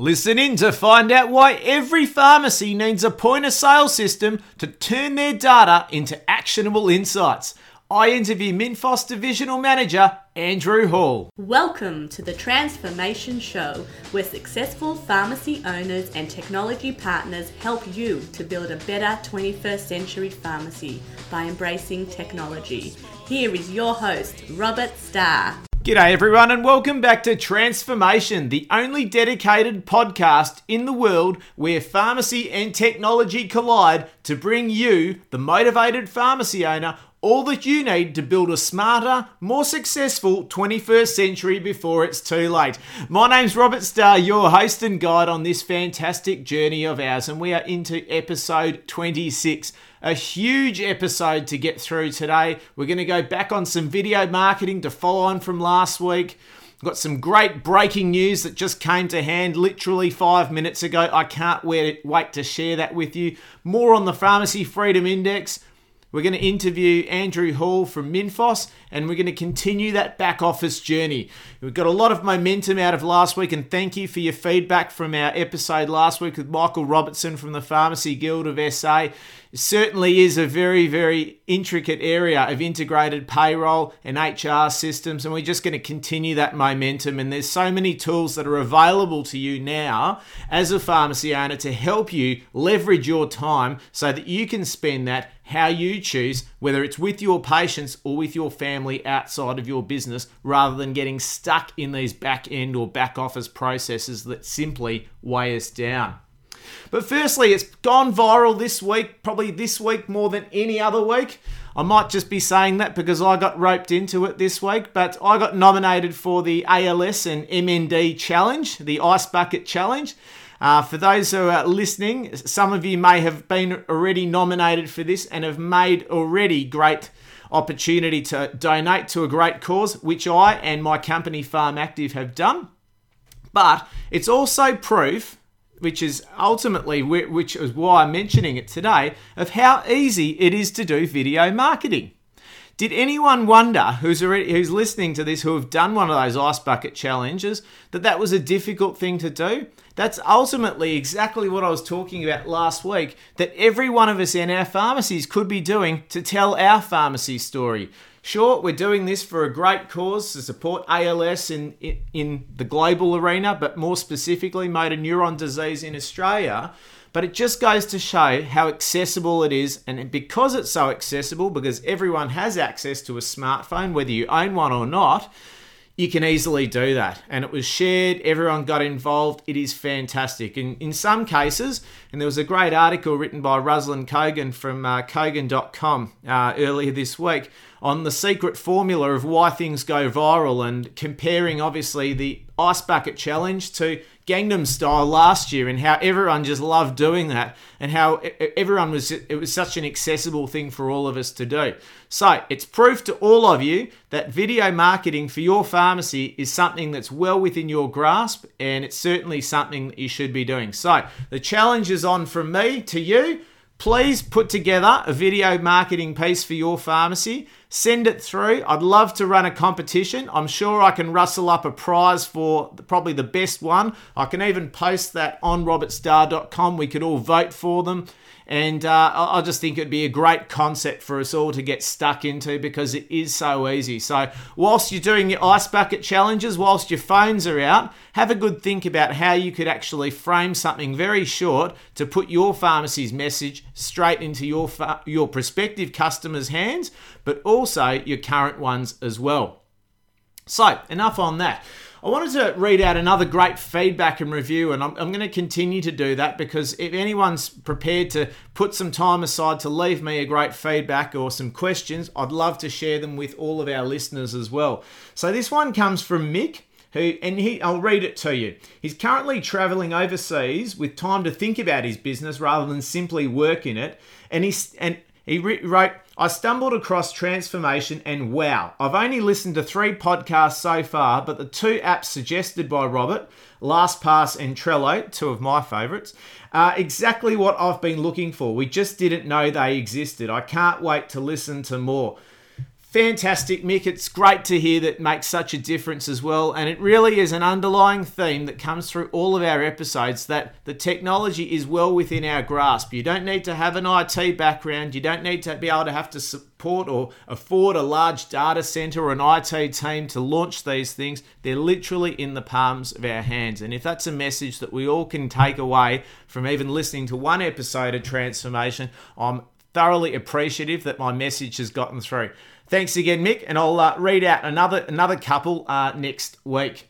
Listen in to find out why every pharmacy needs a point of sale system to turn their data into actionable insights. I interview Minfos Divisional Manager Andrew Hall. Welcome to the Transformation Show, where successful pharmacy owners and technology partners help you to build a better 21st century pharmacy by embracing technology. Here is your host, Robert Starr. G'day, everyone, and welcome back to Transformation, the only dedicated podcast in the world where pharmacy and technology collide to bring you, the motivated pharmacy owner, all that you need to build a smarter, more successful 21st century before it's too late. My name's Robert Starr, your host and guide on this fantastic journey of ours, and we are into episode 26 a huge episode to get through today. We're going to go back on some video marketing to follow on from last week. Got some great breaking news that just came to hand literally five minutes ago. I can't wait, wait to share that with you. More on the Pharmacy Freedom Index. We're going to interview Andrew Hall from Minfos and we're going to continue that back office journey. We've got a lot of momentum out of last week, and thank you for your feedback from our episode last week with Michael Robertson from the Pharmacy Guild of SA. Certainly is a very, very intricate area of integrated payroll and HR systems, and we're just going to continue that momentum. And there's so many tools that are available to you now as a pharmacy owner to help you leverage your time so that you can spend that how you choose, whether it's with your patients or with your family outside of your business, rather than getting stuck in these back end or back office processes that simply weigh us down. But firstly, it's gone viral this week, probably this week more than any other week. I might just be saying that because I got roped into it this week, but I got nominated for the ALS and MND challenge, the Ice Bucket Challenge. Uh, for those who are listening, some of you may have been already nominated for this and have made already great opportunity to donate to a great cause, which I and my company Farm Active have done. But it's also proof which is ultimately which is why I'm mentioning it today of how easy it is to do video marketing. Did anyone wonder who's already, who's listening to this who have done one of those ice bucket challenges that that was a difficult thing to do? That's ultimately exactly what I was talking about last week that every one of us in our pharmacies could be doing to tell our pharmacy story. Sure, we're doing this for a great cause to support ALS in, in, in the global arena, but more specifically motor neuron disease in Australia. But it just goes to show how accessible it is. And because it's so accessible, because everyone has access to a smartphone, whether you own one or not, you can easily do that. And it was shared, everyone got involved. It is fantastic. And in some cases, and there was a great article written by Ruslan Kogan from uh, Kogan.com uh, earlier this week on the secret formula of why things go viral and comparing obviously the ice bucket challenge to Gangnam Style last year and how everyone just loved doing that and how everyone was it was such an accessible thing for all of us to do. So, it's proof to all of you that video marketing for your pharmacy is something that's well within your grasp and it's certainly something that you should be doing. So, the challenge is on from me to you. Please put together a video marketing piece for your pharmacy Send it through. I'd love to run a competition. I'm sure I can rustle up a prize for probably the best one. I can even post that on robertstar.com. We could all vote for them. And uh, I just think it'd be a great concept for us all to get stuck into because it is so easy. So, whilst you're doing your ice bucket challenges, whilst your phones are out, have a good think about how you could actually frame something very short to put your pharmacy's message straight into your, your prospective customers' hands, but also your current ones as well. So, enough on that. I wanted to read out another great feedback and review, and I'm, I'm, going to continue to do that because if anyone's prepared to put some time aside to leave me a great feedback or some questions, I'd love to share them with all of our listeners as well. So this one comes from Mick. Who, and he, I'll read it to you. He's currently traveling overseas with time to think about his business rather than simply work in it. And he's, and he wrote, I stumbled across Transformation and wow, I've only listened to three podcasts so far, but the two apps suggested by Robert, LastPass and Trello, two of my favourites, are exactly what I've been looking for. We just didn't know they existed. I can't wait to listen to more. Fantastic, Mick. It's great to hear that makes such a difference as well. And it really is an underlying theme that comes through all of our episodes that the technology is well within our grasp. You don't need to have an IT background, you don't need to be able to have to support or afford a large data center or an IT team to launch these things. They're literally in the palms of our hands. And if that's a message that we all can take away from even listening to one episode of Transformation, I'm thoroughly appreciative that my message has gotten through. Thanks again, Mick, and I'll uh, read out another another couple uh, next week.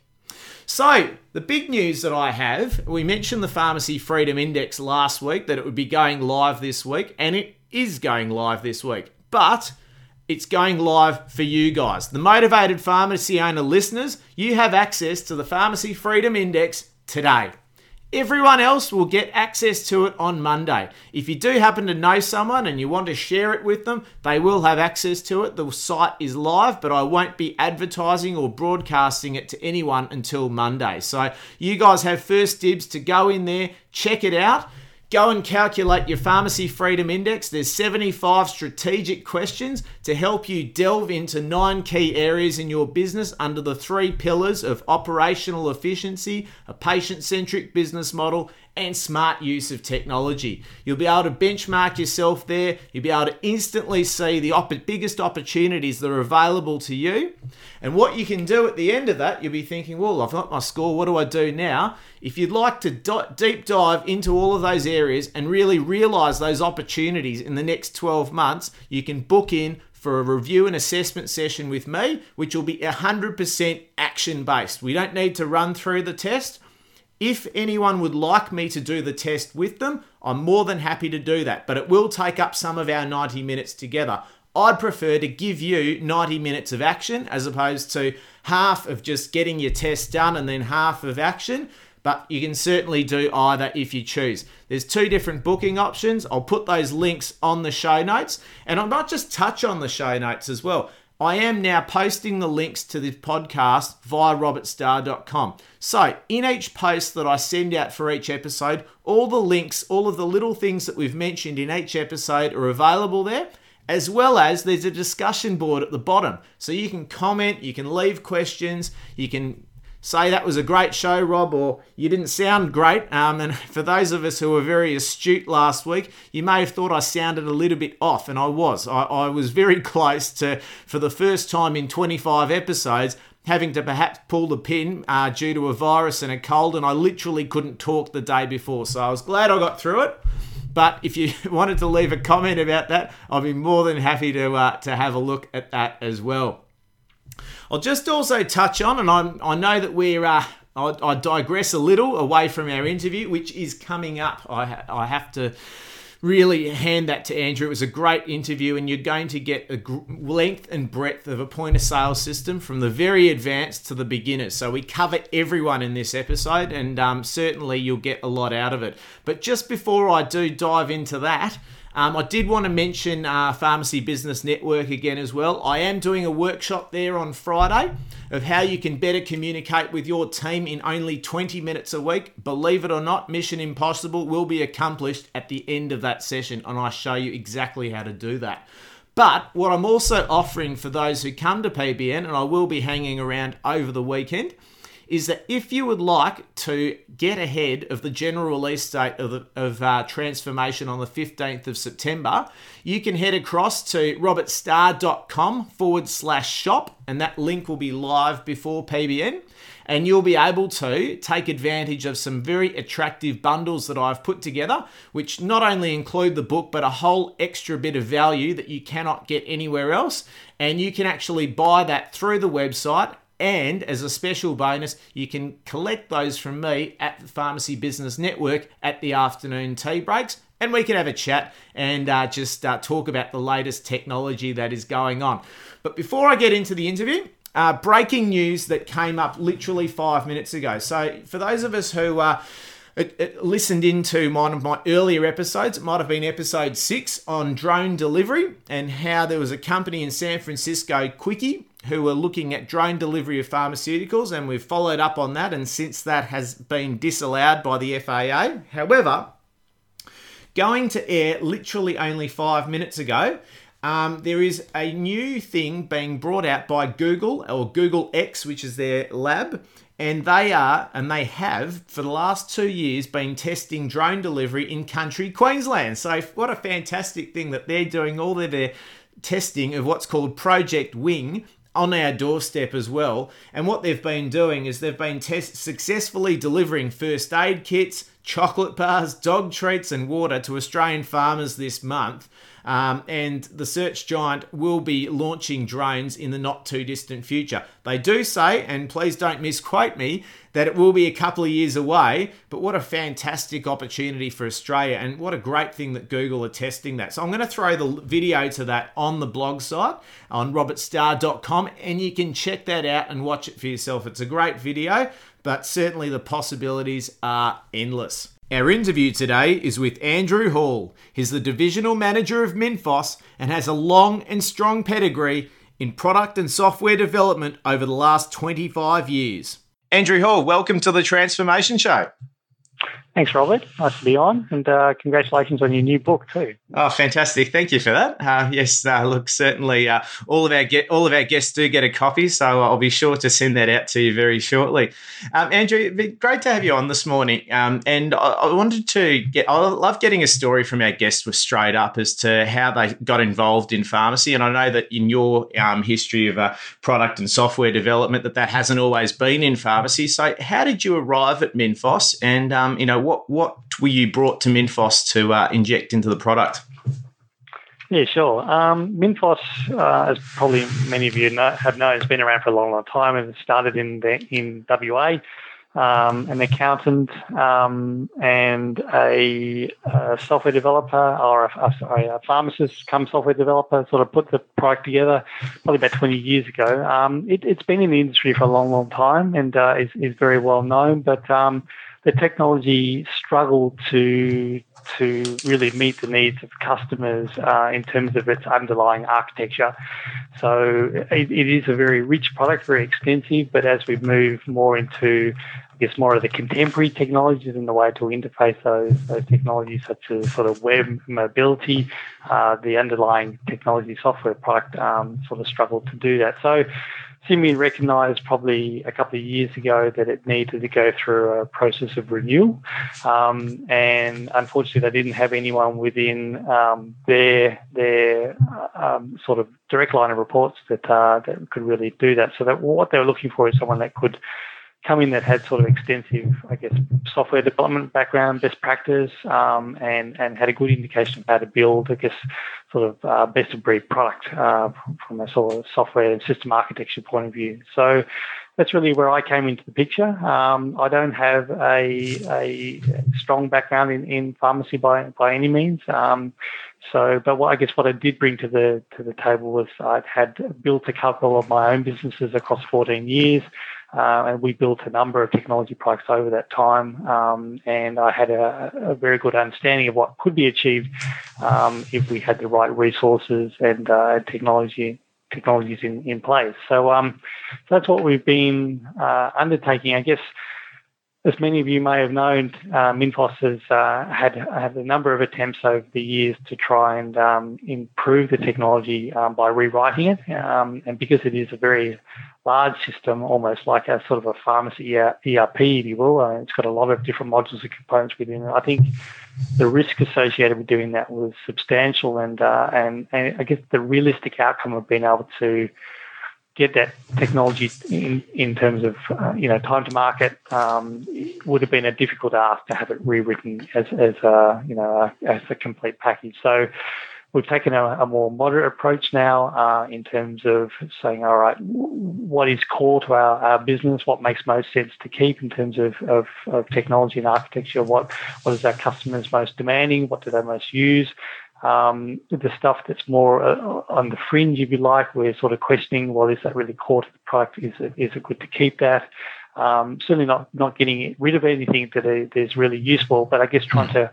So, the big news that I have, we mentioned the Pharmacy Freedom Index last week that it would be going live this week, and it is going live this week. But it's going live for you guys. The motivated pharmacy owner listeners, you have access to the Pharmacy Freedom Index today. Everyone else will get access to it on Monday. If you do happen to know someone and you want to share it with them, they will have access to it. The site is live, but I won't be advertising or broadcasting it to anyone until Monday. So you guys have first dibs to go in there, check it out. Go and calculate your Pharmacy Freedom Index. There's 75 strategic questions to help you delve into nine key areas in your business under the three pillars of operational efficiency, a patient centric business model, and smart use of technology. You'll be able to benchmark yourself there. You'll be able to instantly see the op- biggest opportunities that are available to you. And what you can do at the end of that, you'll be thinking, well, I've got my score. What do I do now? If you'd like to do- deep dive into all of those areas and really realize those opportunities in the next 12 months, you can book in for a review and assessment session with me, which will be 100% action based. We don't need to run through the test. If anyone would like me to do the test with them, I'm more than happy to do that, but it will take up some of our 90 minutes together. I'd prefer to give you 90 minutes of action as opposed to half of just getting your test done and then half of action. But you can certainly do either if you choose. There's two different booking options. I'll put those links on the show notes. And I might just touch on the show notes as well. I am now posting the links to this podcast via robertstar.com. So, in each post that I send out for each episode, all the links, all of the little things that we've mentioned in each episode are available there, as well as there's a discussion board at the bottom. So, you can comment, you can leave questions, you can say that was a great show, Rob, or you didn't sound great. Um, and for those of us who were very astute last week, you may have thought I sounded a little bit off, and I was. I, I was very close to, for the first time in 25 episodes, having to perhaps pull the pin uh, due to a virus and a cold, and I literally couldn't talk the day before. So I was glad I got through it. But if you wanted to leave a comment about that, I'll be more than happy to uh, to have a look at that as well. I'll just also touch on, and I, I know that we're, uh, I, I, digress a little away from our interview, which is coming up. I, I have to really hand that to Andrew. It was a great interview, and you're going to get a length and breadth of a point of sale system from the very advanced to the beginners. So we cover everyone in this episode, and um, certainly you'll get a lot out of it. But just before I do dive into that, um, I did want to mention uh, Pharmacy Business Network again as well. I am doing a workshop there on Friday of how you can better communicate with your team in only 20 minutes a week. Believe it or not, Mission Impossible will be accomplished at the end of that session, and I show you exactly how to do that. But what I'm also offering for those who come to PBN, and I will be hanging around over the weekend, is that if you would like to get ahead of the general release date of, the, of uh, transformation on the 15th of September, you can head across to robertstar.com forward slash shop, and that link will be live before PBN. And you'll be able to take advantage of some very attractive bundles that I've put together, which not only include the book, but a whole extra bit of value that you cannot get anywhere else. And you can actually buy that through the website and as a special bonus, you can collect those from me at the Pharmacy Business Network at the afternoon tea breaks. And we can have a chat and uh, just uh, talk about the latest technology that is going on. But before I get into the interview, uh, breaking news that came up literally five minutes ago. So, for those of us who uh, it, it listened into one of my earlier episodes. It might have been episode six on drone delivery and how there was a company in San Francisco, QuiQui, who were looking at drone delivery of pharmaceuticals, and we've followed up on that. And since that has been disallowed by the FAA, however, going to air literally only five minutes ago. Um, there is a new thing being brought out by Google or Google X, which is their lab. And they are, and they have for the last two years been testing drone delivery in country Queensland. So, what a fantastic thing that they're doing all of their testing of what's called Project Wing on our doorstep as well. And what they've been doing is they've been test- successfully delivering first aid kits, chocolate bars, dog treats, and water to Australian farmers this month. Um, and the search giant will be launching drones in the not too distant future. They do say, and please don't misquote me, that it will be a couple of years away, but what a fantastic opportunity for Australia, and what a great thing that Google are testing that. So I'm going to throw the video to that on the blog site on robertstar.com, and you can check that out and watch it for yourself. It's a great video, but certainly the possibilities are endless. Our interview today is with Andrew Hall. He's the divisional manager of Minfos and has a long and strong pedigree in product and software development over the last 25 years. Andrew Hall, welcome to the Transformation Show. Thanks, Robert. Nice to be on, and uh, congratulations on your new book too. Oh, fantastic! Thank you for that. Uh, yes, uh, look, certainly uh, all of our get all of our guests do get a copy, so I'll be sure to send that out to you very shortly. Um, Andrew, great to have you on this morning. Um, and I, I, wanted to get. I love getting a story from our guests with straight up as to how they got involved in pharmacy. And I know that in your um, history of uh, product and software development, that that hasn't always been in pharmacy. So, how did you arrive at Minfos? And um, you know what what were you brought to Minfos to uh, inject into the product? Yeah, sure. Um, Minfos, uh, as probably many of you know, have known, has been around for a long, long time. It started in the, in WA. Um, an accountant um, and a, a, software developer or a, a, sorry, a, pharmacist come software developer sort of put the product together probably about 20 years ago. Um, it, has been in the industry for a long, long time and uh, is, is, very well known, but um, the technology struggled to to really meet the needs of customers uh, in terms of its underlying architecture. So it, it is a very rich product, very extensive. But as we move more into I guess more of the contemporary technologies and the way to interface those, those technologies, such as sort of web mobility, uh, the underlying technology software product um, sort of struggled to do that. So Symbion recognised probably a couple of years ago that it needed to go through a process of renewal, um, and unfortunately, they didn't have anyone within um, their their um, sort of direct line of reports that uh, that could really do that. So that what they were looking for is someone that could come in that had sort of extensive, I guess, software development background, best practice, um, and and had a good indication of how to build, I guess, sort of uh, best of breed product uh, from a sort of software and system architecture point of view. So that's really where I came into the picture. Um, I don't have a, a strong background in, in pharmacy by by any means. Um, so, but what I guess what I did bring to the to the table was I'd had built a couple of my own businesses across 14 years. Uh, and we built a number of technology products over that time. Um, and I had a, a, very good understanding of what could be achieved um, if we had the right resources and uh, technology technologies in, in place. So, um, so that's what we've been uh, undertaking. I guess as many of you may have known, uh, Minfos has uh, had, had a number of attempts over the years to try and um, improve the technology um, by rewriting it. Um, and because it is a very large system, almost like a sort of a pharmacy ERP, if you will, uh, it's got a lot of different modules and components within it. I think the risk associated with doing that was substantial, and uh, and, and I guess the realistic outcome of being able to get that technology in, in terms of uh, you know time to market um, would have been a difficult ask to have it rewritten as as a, you know a, as a complete package. So we've taken a, a more moderate approach now uh, in terms of saying, all right, what is core to our, our business? What makes most sense to keep in terms of, of, of technology and architecture? What what is our customers most demanding? What do they most use? Um, the stuff that's more uh, on the fringe, if you like, we're sort of questioning, well, is that really core to the product? Is it, is it good to keep that? Um, certainly not, not getting rid of anything that is really useful, but I guess trying to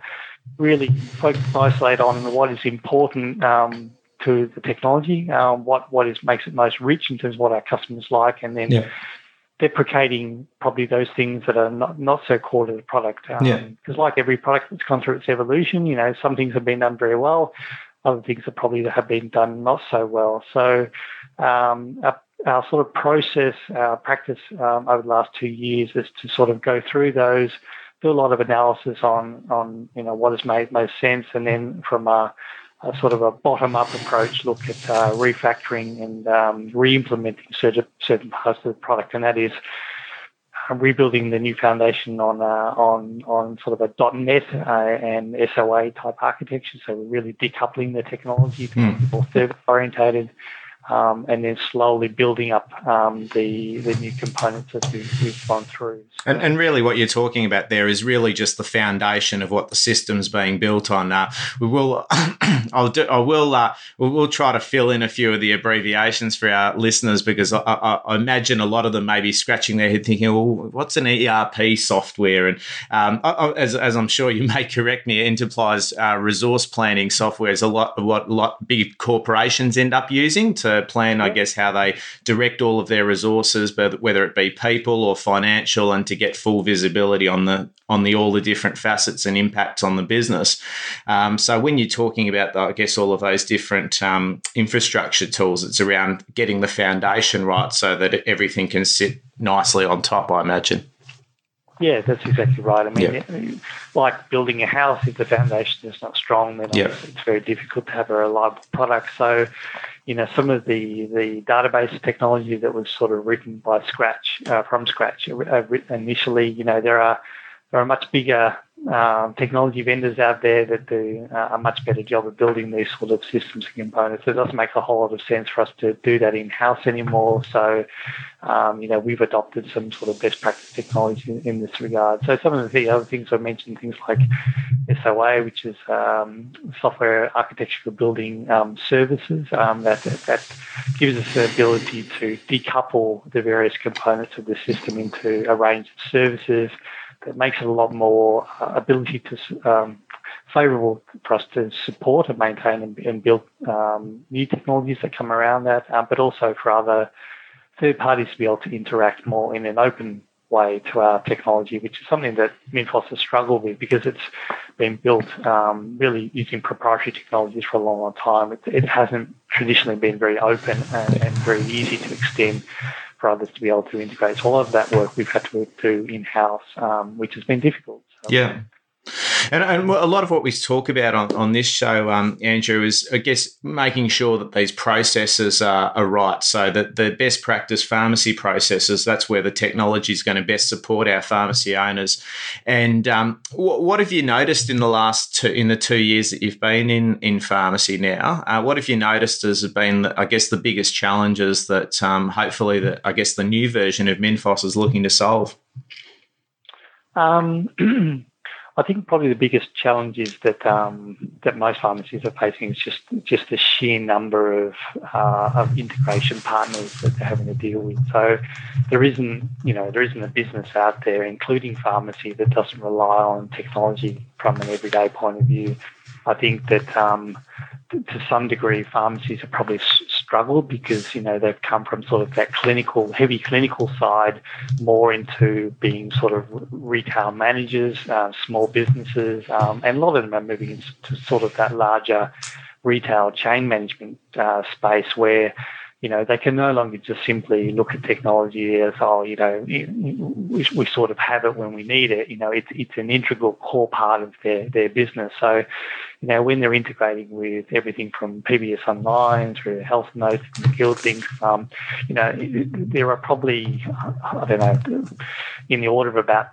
really focus isolate on what is important um, to the technology, um, what, what is makes it most rich in terms of what our customers like, and then yeah deprecating probably those things that are not, not so core to the product. Um, yeah. Because like every product that's gone through its evolution, you know, some things have been done very well. other things that probably have been done not so well. So um, our, our, sort of process, our practice um, over the last two years is to sort of go through those, do a lot of analysis on on you know what has made most sense, and then from a, a sort of a bottom-up approach, look at uh, refactoring and um, re-implementing certain certain parts of the product, and that is rebuilding the new foundation on uh, on on sort of a .NET uh, and SOA type architecture. So we're really decoupling the technology to mm. be more service orientated, um, and then slowly building up um, the the new components as we've, gone through. So, and, and, really, what you're talking about there is really just the foundation of what the system's being built on. Uh, we will, I'll do, I will, uh, we'll, try to fill in a few of the abbreviations for our listeners because I, I, I, imagine a lot of them may be scratching their head thinking, "Well, what's an ERP software?" And um, as, as I'm sure you may correct me, enterprise uh, resource planning software is a lot of what lot big corporations end up using to plan, I guess, how they direct all of their resources, but whether it be people or financial, and to get full visibility on the on the all the different facets and impacts on the business. Um, so when you're talking about, the, I guess, all of those different um, infrastructure tools, it's around getting the foundation right so that everything can sit nicely on top. I imagine. Yeah, that's exactly right. I mean, yep. like building a house, if the foundation is not strong, then yep. it's very difficult to have a reliable product. So, you know, some of the, the database technology that was sort of written by scratch, uh, from scratch uh, initially, you know, there are there are much bigger um, technology vendors out there that do uh, a much better job of building these sort of systems and components. It doesn't make a whole lot of sense for us to do that in house anymore. So, um, you know, we've adopted some sort of best practice technology in this regard. So, some of the other things I mentioned, things like SOA, which is um, software architecture for building um, services, um, that, that gives us the ability to decouple the various components of the system into a range of services it makes it a lot more uh, ability to um, favourable for us to support and maintain and, and build um, new technologies that come around that, um, but also for other third parties to be able to interact more in an open way to our technology, which is something that Minfos has struggled with because it's been built um, really using proprietary technologies for a long, long time. It, it hasn't traditionally been very open and, and very easy to extend for others to be able to integrate. So all of that work we've had to do in house, um, which has been difficult. So, yeah. And, and, a lot of what we talk about on, on this show, um, Andrew, is I guess making sure that these processes are, are, right. So that the best practice pharmacy processes, that's where the technology is going to best support our pharmacy owners. And um, what, what, have you noticed in the last two, in the two years that you've been in in pharmacy now? Uh, what have you noticed has been, I guess, the biggest challenges that um, hopefully that I guess the new version of Minfos is looking to solve? Um, I think probably the biggest challenge is that um, that most pharmacies are facing is just just the sheer number of uh, of integration partners that they're having to deal with. So there isn't you know there isn't a business out there, including pharmacy, that doesn't rely on technology from an everyday point of view. I think that um, to some degree, pharmacies have probably struggled because you know they've come from sort of that clinical, heavy clinical side, more into being sort of retail managers, uh, small businesses, um, and a lot of them are moving into sort of that larger retail chain management uh, space where you know, they can no longer just simply look at technology as, oh, you know, we, we sort of have it when we need it. You know, it's, it's an integral core part of their, their business. So, you know, when they're integrating with everything from PBS Online through Health Notes and Guild Links, um, you know, there are probably, I don't know, in the order of about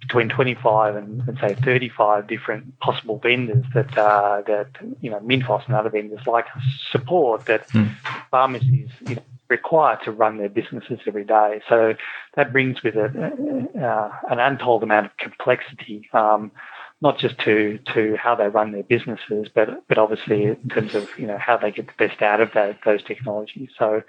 between 25 and, and, say 35 different possible vendors that uh, that you know Minfos and other vendors like support that mm. pharmacies you know, require to run their businesses every day. So that brings with it uh, an untold amount of complexity. Um, not just to to how they run their businesses, but but obviously in terms of you know how they get the best out of that, those technologies. So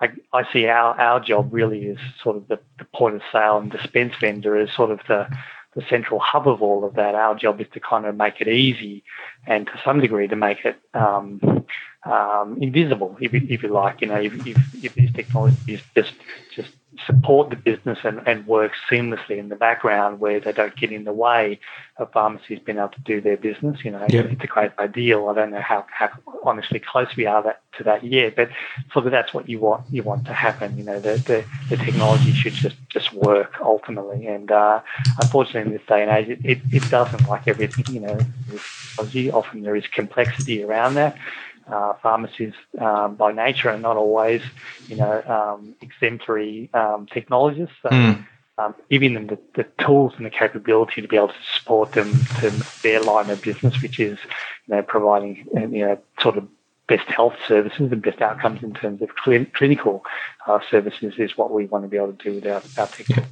I, I see our, our job really is sort of the, the point of sale and dispense vendor is sort of the the central hub of all of that. Our job is to kind of make it easy and to some degree to make it um, um, invisible, if, if you like. You know, if, if, if this technology is just just support the business and, and work seamlessly in the background where they don't get in the way of pharmacies being able to do their business. You know, yep. it's a great ideal. I don't know how, how honestly close we are that, to that yet, but sort of that's what you want you want to happen. You know, the the, the technology should just, just work ultimately. And uh, unfortunately, in this day and age, it, it, it doesn't like everything. You know, often there is complexity around that uh, pharmacies um, by nature are not always, you know, um, exemplary um, technologists. So, mm. giving them the, the, tools and the capability to be able to support them to their line of business, which is, you know, providing, you know, sort of best health services and best outcomes in terms of cl- clinical uh, services is what we want to be able to do with our, our technology.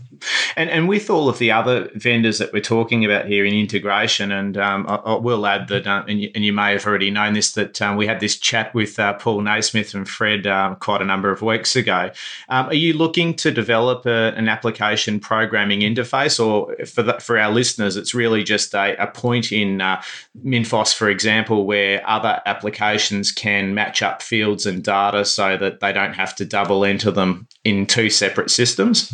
And, and with all of the other vendors that we're talking about here in integration, and um, I, I, will add that, uh, and, you, and, you, may have already known this, that um, we had this chat with uh, Paul Naismith and Fred um, quite a number of weeks ago. Um, are you looking to develop a, an application programming interface, or for the, for our listeners, it's really just a, a point in uh, Minfos, for example, where other applications can match up fields and data so that they don't have to double enter them in two separate systems?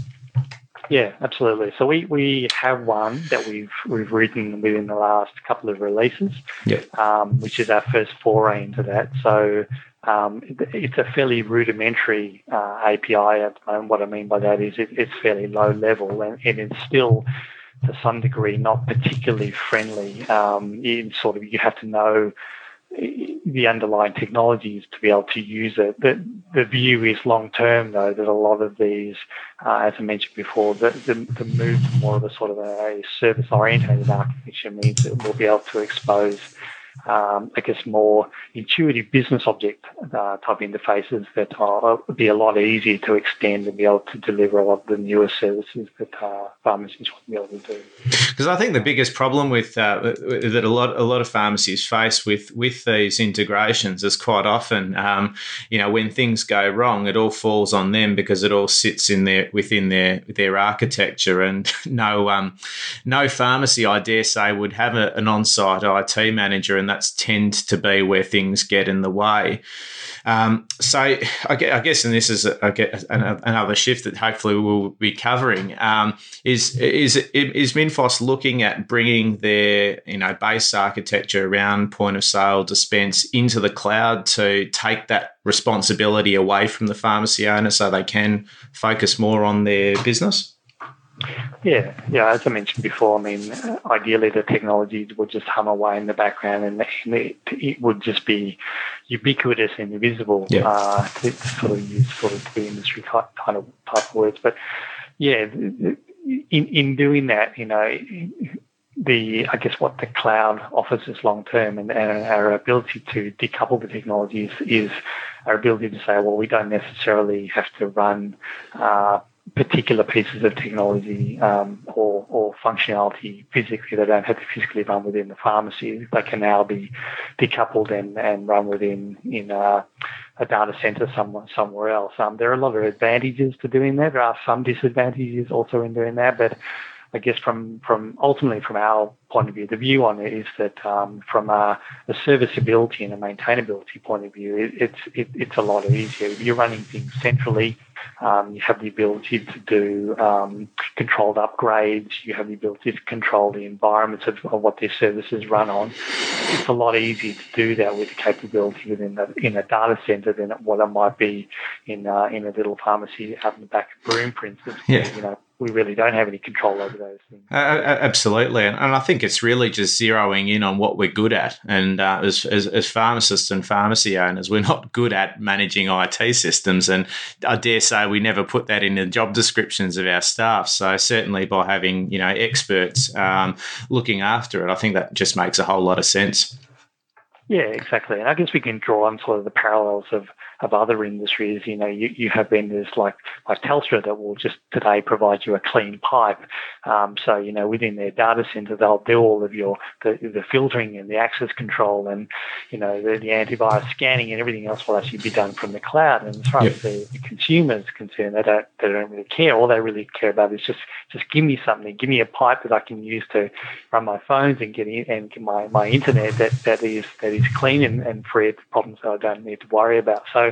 Yeah, absolutely. So we, we have one that we've we've written within the last couple of releases, yeah. um, which is our first foray into that. So um, it's a fairly rudimentary uh, API at the moment. What I mean by that is it, it's fairly low level and, and, it's still to some degree not particularly friendly. Um, in sort of you have to know the underlying technologies to be able to use it. The, the view is long term, though, that a lot of these, uh, as I mentioned before, the, the, the, move to more of a sort of a service oriented architecture means that we'll be able to expose um, I guess, more intuitive business object uh, type interfaces that are be a lot easier to extend and be able to deliver a lot of the newer services that uh, pharmacies want to be able to do. Because I think the biggest problem with uh, that a lot a lot of pharmacies face with with these integrations is quite often, um, you know, when things go wrong, it all falls on them because it all sits in their within their their architecture, and no um, no pharmacy, I dare say, would have a, an on site IT manager and that's tend to be where things get in the way. Um, so I guess, and this is a, another shift that hopefully we'll be covering. Um, is is is Minfos looking at bringing their you know base architecture around point of sale dispense into the cloud to take that responsibility away from the pharmacy owner so they can focus more on their business? Yeah, yeah. As I mentioned before, I mean, ideally the technology would just hum away in the background, and it, it would just be ubiquitous and invisible. Yeah. Uh, to, sort of use sort of the industry kind of type of words, but yeah, in in doing that, you know, the I guess what the cloud offers us long term, and, and our ability to decouple the technologies is our ability to say, well, we don't necessarily have to run. Uh, particular pieces of technology um, or, or functionality physically that don't have to physically run within the pharmacy. They can now be decoupled and, and run within in a, a data center somewhere somewhere else. Um, there are a lot of advantages to doing that. There are some disadvantages also in doing that, but I guess from, from ultimately from our point of view, the view on it is that um, from a, a, serviceability and a maintainability point of view, it, it's it, it's a lot easier. You're running things centrally, um, you have the ability to do um, controlled upgrades. You have the ability to control the environments of, of, what their services run on. It's a lot easier to do that with the capability within the, in a data center than what it might be in uh, in a little pharmacy out in the back of Broome, for instance. Yeah. You know, we really don't have any control over those things. Uh, absolutely, and, I think it's really just zeroing in on what we're good at. And uh, as, as, as pharmacists and pharmacy owners, we're not good at managing IT systems, and I dare say we never put that in the job descriptions of our staff. So certainly by having you know experts um, looking after it, I think that just makes a whole lot of sense. Yeah, exactly. And I guess we can draw on sort of the parallels of of other industries. You know, you, you have vendors like, like Telstra that will just today provide you a clean pipe. Um, so, you know, within their data center, they'll do all of your, the, the filtering and the access control and, you know, the, the antivirus scanning and everything else will actually be done from the cloud. And as far yep. as the, the consumer is concerned, they don't, they don't really care. All they really care about is just, just give me something, give me a pipe that I can use to run my phones and get in, and get my, my internet that, that is, that is clean and, and free of problems that I don't need to worry about. So,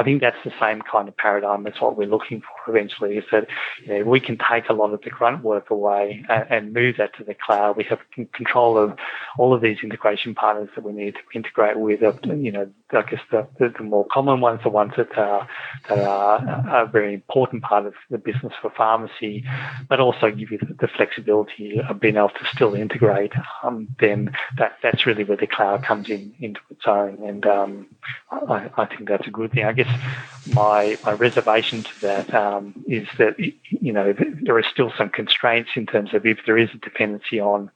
I think that's the same kind of paradigm as what we're looking for eventually is that you know, we can take a lot of the grunt work away and, and, move that to the cloud. We have control of all of these integration partners that we need to integrate with. You know, I guess the, the, more common ones, the ones that are, that are a very important part of the business for pharmacy, but also give you the, the flexibility of being able to still integrate. Um, then that, that's really where the cloud comes in into its own. And um, I, I think that's a good thing. I guess my my reservation to that um, is that you know there are still some constraints in terms of if there is a dependency on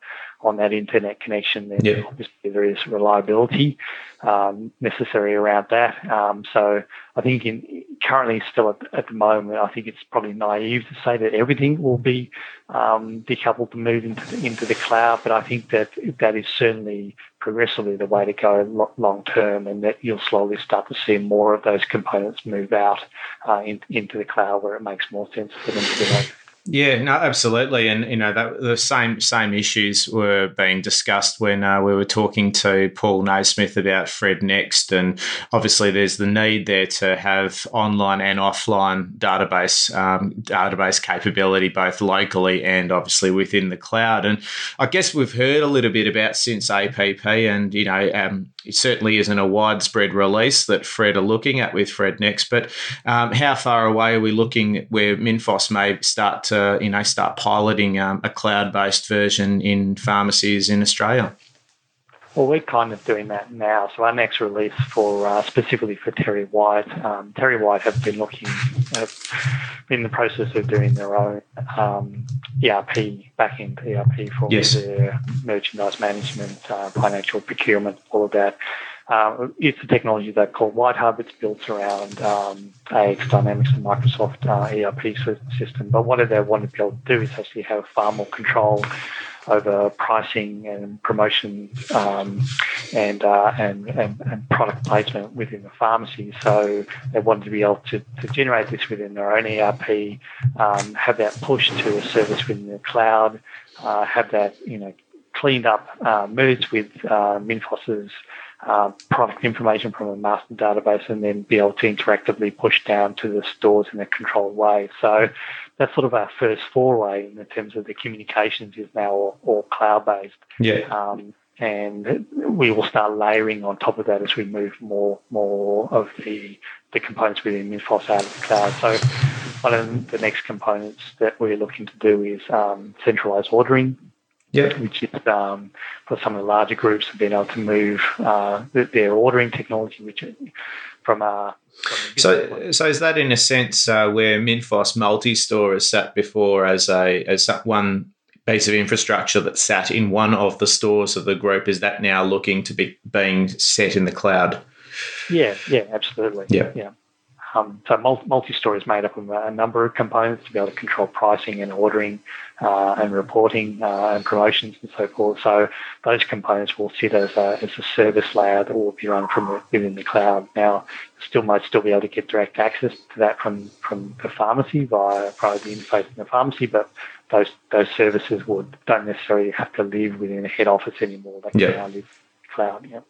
on that internet connection, then yeah. obviously there is reliability um, necessary around that. Um, so I think in, currently still at, at, the moment, I think it's probably naive to say that everything will be um, decoupled to move into the, into the cloud, but I think that that is certainly progressively the way to go long term, and that you'll slowly start to see more of those components move out uh, in, into the cloud where it makes more sense for them to be. Yeah, no, absolutely, and you know that the same same issues were being discussed when uh, we were talking to Paul Naismith about Fred Next, and obviously there's the need there to have online and offline database um, database capability both locally and obviously within the cloud. And I guess we've heard a little bit about since APP, and you know um, it certainly isn't a widespread release that Fred are looking at with Fred Next, but um, how far away are we looking where Minfos may start to you know start piloting um, a cloud-based version in pharmacies in Australia? Well, we're kind of doing that now. So our next release for uh, specifically for Terry White, um, TerryWhite have been looking uh, in the process of doing their own um, ERP backend ERP for yes. their merchandise management, uh, financial procurement, all of that. Uh, it's a technology they call WhiteHub. It's built around um, AX Dynamics and Microsoft uh, ERP system. But what they want to be able to do is actually have far more control over pricing and promotion um, and, uh, and, and, and product placement within the pharmacy. So they wanted to be able to, to generate this within their own ERP, um, have that pushed to a service within the cloud, uh, have that you know cleaned up, uh, merged with uh, Minfos's uh, product information from a master database and then be able to interactively push down to the stores in a controlled way. So that's sort of our first foray in terms of the communications is now all, all cloud based. Yeah. Um, and we will start layering on top of that as we move more more of the the components within Minfos out of the cloud. So one of the next components that we're looking to do is um, centralized ordering Yep. Which is um, for some of the larger groups have been able to move uh, their ordering technology, which from a so, so is that in a sense uh, where Minfos multi-store has sat before as a as one piece of infrastructure that sat in one of the stores of the group? Is that now looking to be being set in the cloud? Yeah, yeah, absolutely. Yeah, yeah. Um, so multi-store is made up of a number of components to be able to control pricing and ordering uh, and reporting uh, and promotions and so forth. So those components will sit as a, as a service layer that will be run from within the cloud. Now, still might still be able to get direct access to that from, from the pharmacy via, via the interface in the pharmacy, but those those services would don't necessarily have to live within a head office anymore. They can yeah. now live cloud. Yeah.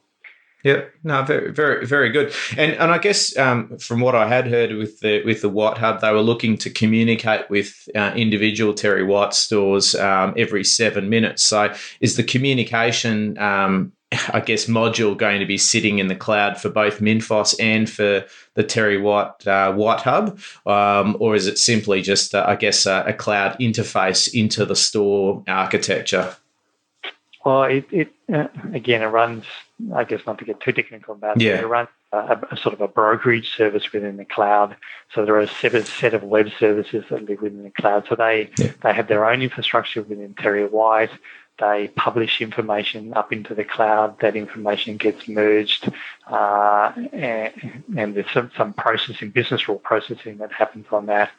Yeah, no, very, very, very good. And and I guess um, from what I had heard with the with the White Hub, they were looking to communicate with uh, individual TerryWhite stores um, every seven minutes. So is the communication, um, I guess, module going to be sitting in the cloud for both Minfos and for the TerryWhite uh, WhiteHub, um, or is it simply just, uh, I guess, a cloud interface into the store architecture? Well, it, it uh, again, it runs. I guess not to get too technical about yeah. it. It runs a, a, sort of a brokerage service within the cloud. So there are a set, set of web services that live within the cloud. So they yeah. they have their own infrastructure within TerryWhite. They publish information up into the cloud. That information gets merged, uh, and, and, there's some, some processing, business rule processing that happens on that,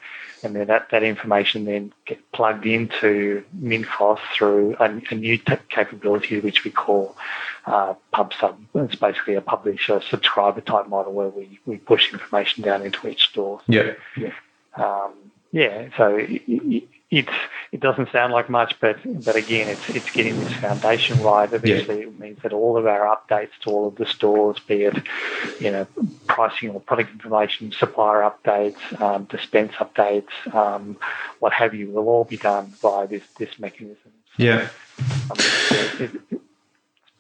and then that, that information then gets plugged into Minfos through a, a new t- capability which we call uh, PubSub. It's basically a publisher subscriber type model where we, we push information down into each store. Yeah. Yeah. Um, yeah. So it's it doesn't sound like much, but but again, it's it's getting this foundation right. Eventually, yeah. it means that all of our updates to all of the stores, be it you know pricing or product information, supplier updates, um, dispense updates, um, what have you, will all be done by this this mechanism. So, yeah. Um, it, has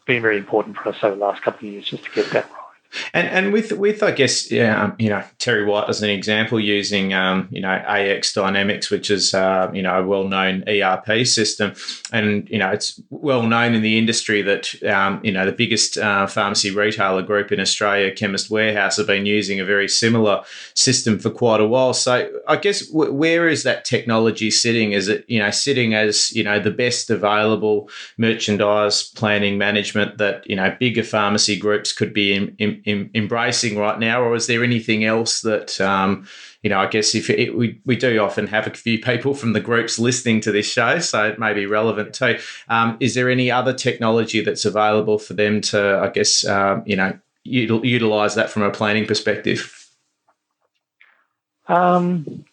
been very important for us over the last couple of years just to get that right. And and with with I guess yeah, um, you know TerryWhite as an example using um, you know AX Dynamics, which is uh, you know a well known ERP system, and you know it's well known in the industry that um, you know the biggest uh, pharmacy retailer group in Australia, Chemist Warehouse, have been using a very similar system for quite a while. So I guess w- where is that technology sitting? Is it you know sitting as you know the best available merchandise planning management that you know bigger pharmacy groups could be in, in em, embracing right now, or is there anything else that um, you know? I guess if it, we we do often have a few people from the groups listening to this show, so it may be relevant too. Um, is there any other technology that's available for them to, I guess, um, you know, util- utilize that from a planning perspective? Um,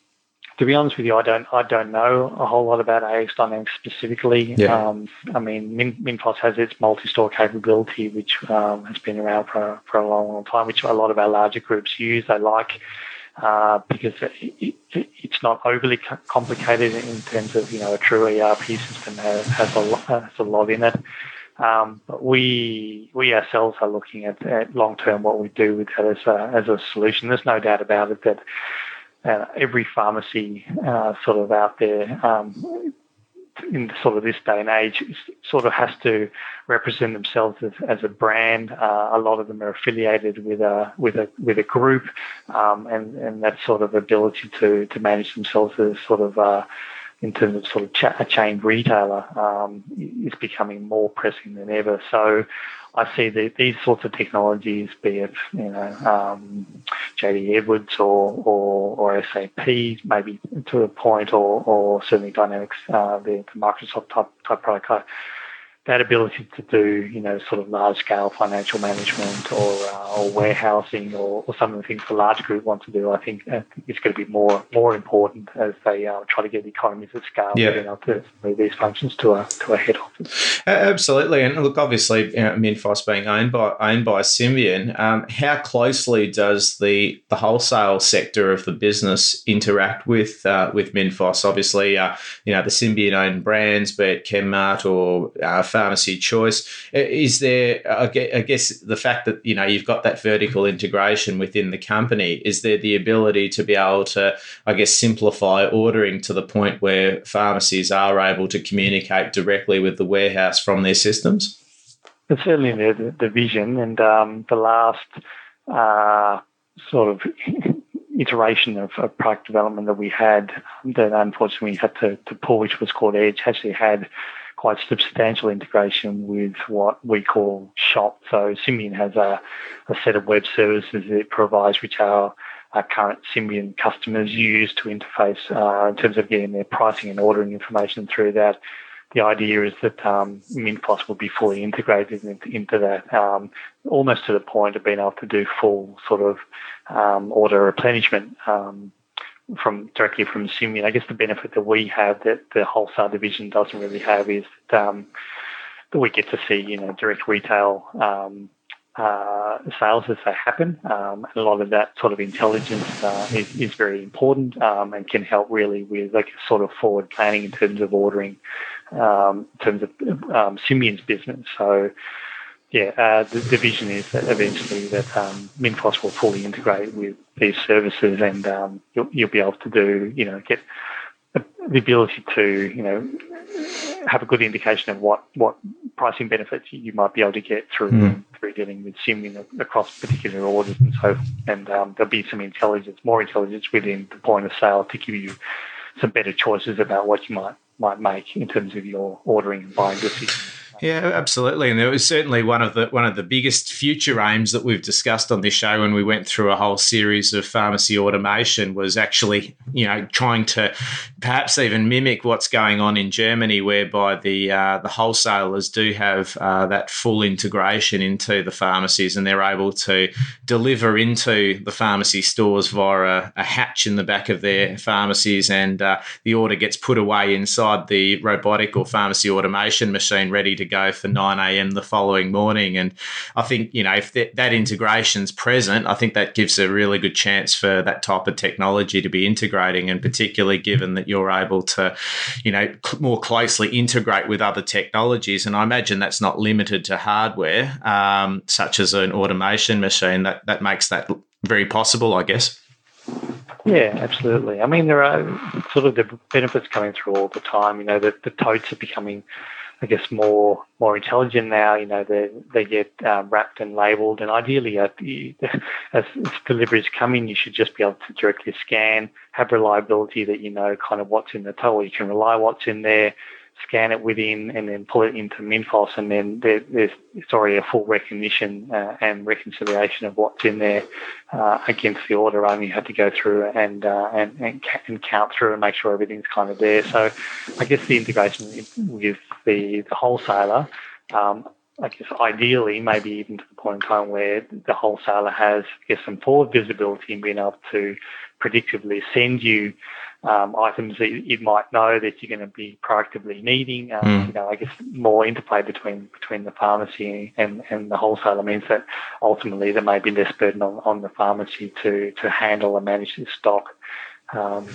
to be honest with you, I don't I don't know a whole lot about AX Dynamics specifically. Yeah. Um, I mean, Min, Minfos has its multi-store capability, which um, has been around for, for a long, long time, which a lot of our larger groups use. They like uh, because it, it, it's not overly complicated in terms of you know a true ERP system has, has a lot, has a lot in it. Um, but we we ourselves are looking at, at long term what we do with that as a, as a solution. There's no doubt about it that uh, every pharmacy uh, sort of out there um, in sort of this day and age sort of has to represent themselves as, as a brand. Uh, a lot of them are affiliated with a with a with a group, um, and and that sort of ability to to manage themselves as sort of uh, in terms of sort of cha- a chain retailer um, is becoming more pressing than ever. So I see the, these sorts of technologies, be it you know um, JD Edwards or, or, or SAP, maybe to a point, or, or certainly Dynamics, uh, the, the Microsoft type type product that ability to do, you know, sort of large scale financial management or, uh, or warehousing or, or some of the things the larger group want to do, I think uh, it's going to be more more important as they uh, try to get economies of scale yeah. being able to move these functions to a to a head office. absolutely, and look, obviously, you know, Minfos being owned by owned by Symbion, um, how closely does the the wholesale sector of the business interact with uh, with Minfos? Obviously, uh, you know, the Symbion owned brands, be it Chemmart or uh, pharmacy choice. Is there, I guess, the fact that you know you've got that vertical integration within the company? Is there the ability to be able to, I guess, simplify ordering to the point where pharmacies are able to communicate directly with the warehouse from their systems? It's certainly the, the vision, and um, the last uh, sort of iteration of, of, product development that we had that unfortunately we had to, to pull, which was called Edge, actually had quite substantial integration with what we call shop. So Symbion has a, a set of web services it provides, which our, our current Symbion customers use to interface uh, in terms of getting their pricing and ordering information through that. The idea is that um, Minfos will be fully integrated into, into that, um, almost to the point of being able to do full sort of um, order replenishment um, from directly from Symbion. I guess the benefit that we have that the wholesale division doesn't really have is that, um, that we get to see, you know, direct retail um, uh, sales as they happen. Um, and a lot of that sort of intelligence uh, is, is very important um, and can help really with like sort of forward planning in terms of ordering, um, in terms of um, Symbion's business. So yeah, uh, the, the, vision is that eventually that um, Minfos will fully integrate with these services, and um, you'll, you'll be able to do, you know, get the ability to, you know, have a good indication of what, what pricing benefits you might be able to get through mm. through dealing with Symbion across particular orders and so. And um, there'll be some intelligence, more intelligence within the point of sale to give you some better choices about what you might might make in terms of your ordering and buying decisions. Yeah, absolutely, and it was certainly one of the one of the biggest future aims that we've discussed on this show when we went through a whole series of pharmacy automation was actually, you know, trying to perhaps even mimic what's going on in Germany, whereby the uh, the wholesalers do have uh, that full integration into the pharmacies, and they're able to deliver into the pharmacy stores via a, a hatch in the back of their pharmacies, and uh, the order gets put away inside the robotic or pharmacy automation machine, ready to go for 9 a.m. the following morning. And I think, you know, if that, that integration's present, I think that gives a really good chance for that type of technology to be integrating. And particularly given that you're able to, you know, more closely integrate with other technologies. And I imagine that's not limited to hardware, um, such as an automation machine. That, that makes that very possible, I guess. Yeah, absolutely. I mean, there are sort of the benefits coming through all the time. You know, the, the totes are becoming I guess more more intelligent now. You know, they they get um, wrapped and labelled, and ideally, uh, as deliveries come in, you should just be able to directly scan, have reliability that you know kind of what's in the toll. You can rely what's in there scan it within, and then pull it into MinFOS, and then there, there's it's already a full recognition uh, and reconciliation of what's in there uh, against the order. I only had to go through and, uh, and, and and count through and make sure everything's kind of there. So, I guess the integration with the the wholesaler. Um, I guess ideally, maybe even to the point in time where the wholesaler has, I guess, some forward visibility and being able to predictively send you um, items that you might know that you're going to be proactively needing. Um, mm. You know, I guess more interplay between between the pharmacy and, and the wholesaler means that ultimately there may be less burden on, on the pharmacy to to handle and manage this stock. Um,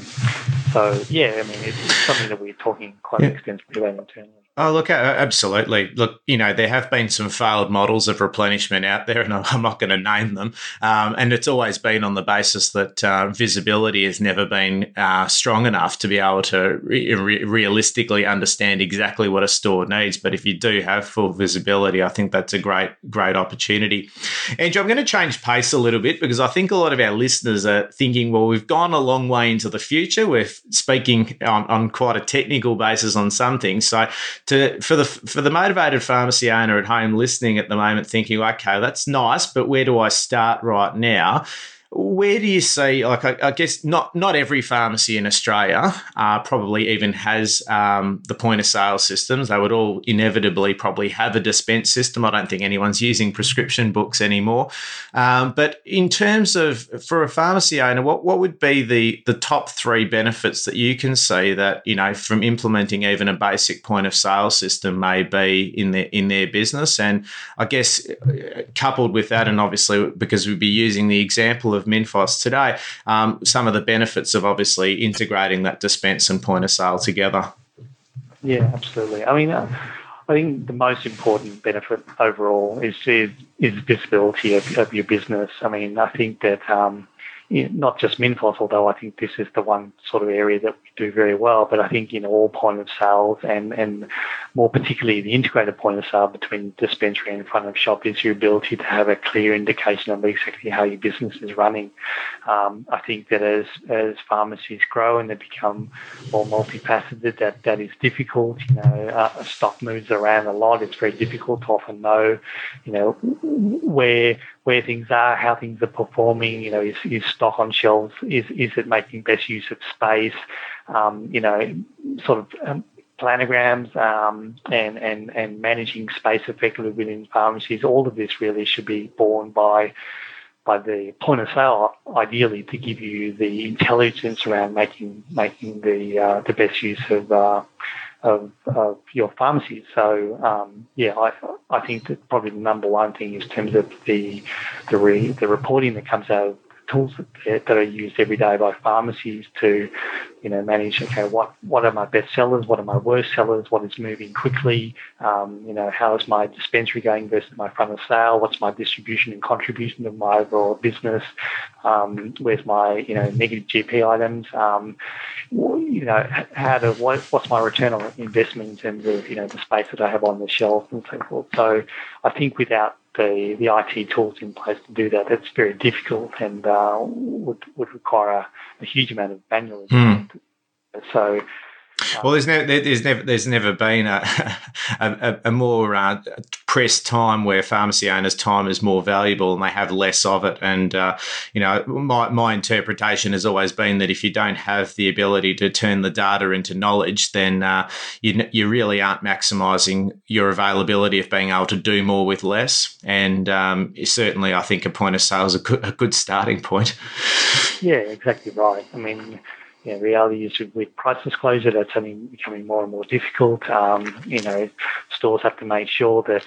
so yeah, I mean, it's, something that we're talking quite yeah. extensively about internally. Oh, look, absolutely. Look, you know, there have been some failed models of replenishment out there, and I'm not going to name them. Um, and it's always been on the basis that uh, visibility has never been uh, strong enough to be able to re- re- realistically understand exactly what a store needs. But if you do have full visibility, I think that's a great, great opportunity. Andrew, I'm going to change pace a little bit because I think a lot of our listeners are thinking, well, we've gone a long way into the future. We're speaking on, on quite a technical basis on some things. So, to for the for the motivated pharmacy owner at home listening at the moment, thinking, okay, that's nice, but where do I start right now? Where do you see like I, I, guess not not every pharmacy in australia uh, probably even has um, the point of sale systems. They would all inevitably probably have a dispense system. I don't think anyone's using prescription books anymore. Um, but in terms of for a pharmacy owner what, what would be the the top three benefits that you can see that you know from implementing even a basic point of sale system may be in their in their business? And i guess uh, coupled with that and obviously because we'd be using the example of MinFOS today, um, some of the benefits of obviously integrating that dispense and point of sale together. Yeah, absolutely. I mean, uh, I think the most important benefit overall is is, is visibility of, of, your business. I mean, I think that um, not just MinFOS, although I think this is the one sort of area that we do very well, but I think in all point of sales and, and more particularly the integrated point of sale between dispensary and front of shop is your ability to have a clear indication of exactly how your business is running. Um, I think that as, as pharmacies grow and they become more multifaceted, that, that is difficult. You know, uh, stock moves around a lot. It's very difficult to often know, you know, where where things are, how things are performing. You know, is, is stock on shelves? Is is it making best use of space? Um, you know, sort of um, planograms um, and and and managing space effectively within pharmacies. All of this really should be borne by by the point of sale, ideally, to give you the intelligence around making making the uh, the best use of uh, of, of your pharmacy. So um, yeah, I I think that probably the number one thing is in terms of the the re, the reporting that comes out of tools that, that are used every day by pharmacies to, you know, manage, okay, what, what are my best sellers? What are my worst sellers? What is moving quickly? Um, you know, how is my dispensary going versus my front of sale? What's my distribution and contribution of my overall business? Um, where's my, you know, negative GP items? Um, you know, how to, what, what's my return on investment in terms of, you know, the space that I have on the shelf and so forth. So I think without the, the IT tools in place to do that. It's very difficult and uh, would, would require a, a, huge amount of manual. Mm. So, Well, there's never there's never there's never been a a, a more uh, pressed time where pharmacy owners' time is more valuable and they have less of it. And uh, you know, my my interpretation has always been that if you don't have the ability to turn the data into knowledge, then uh, you you really aren't maximising your availability of being able to do more with less. And um, certainly, I think a point of sale is a good, a good starting point. Yeah, exactly right. I mean you know, reality is with price disclosure, that's only becoming more and more difficult. Um, you know, stores have to make sure that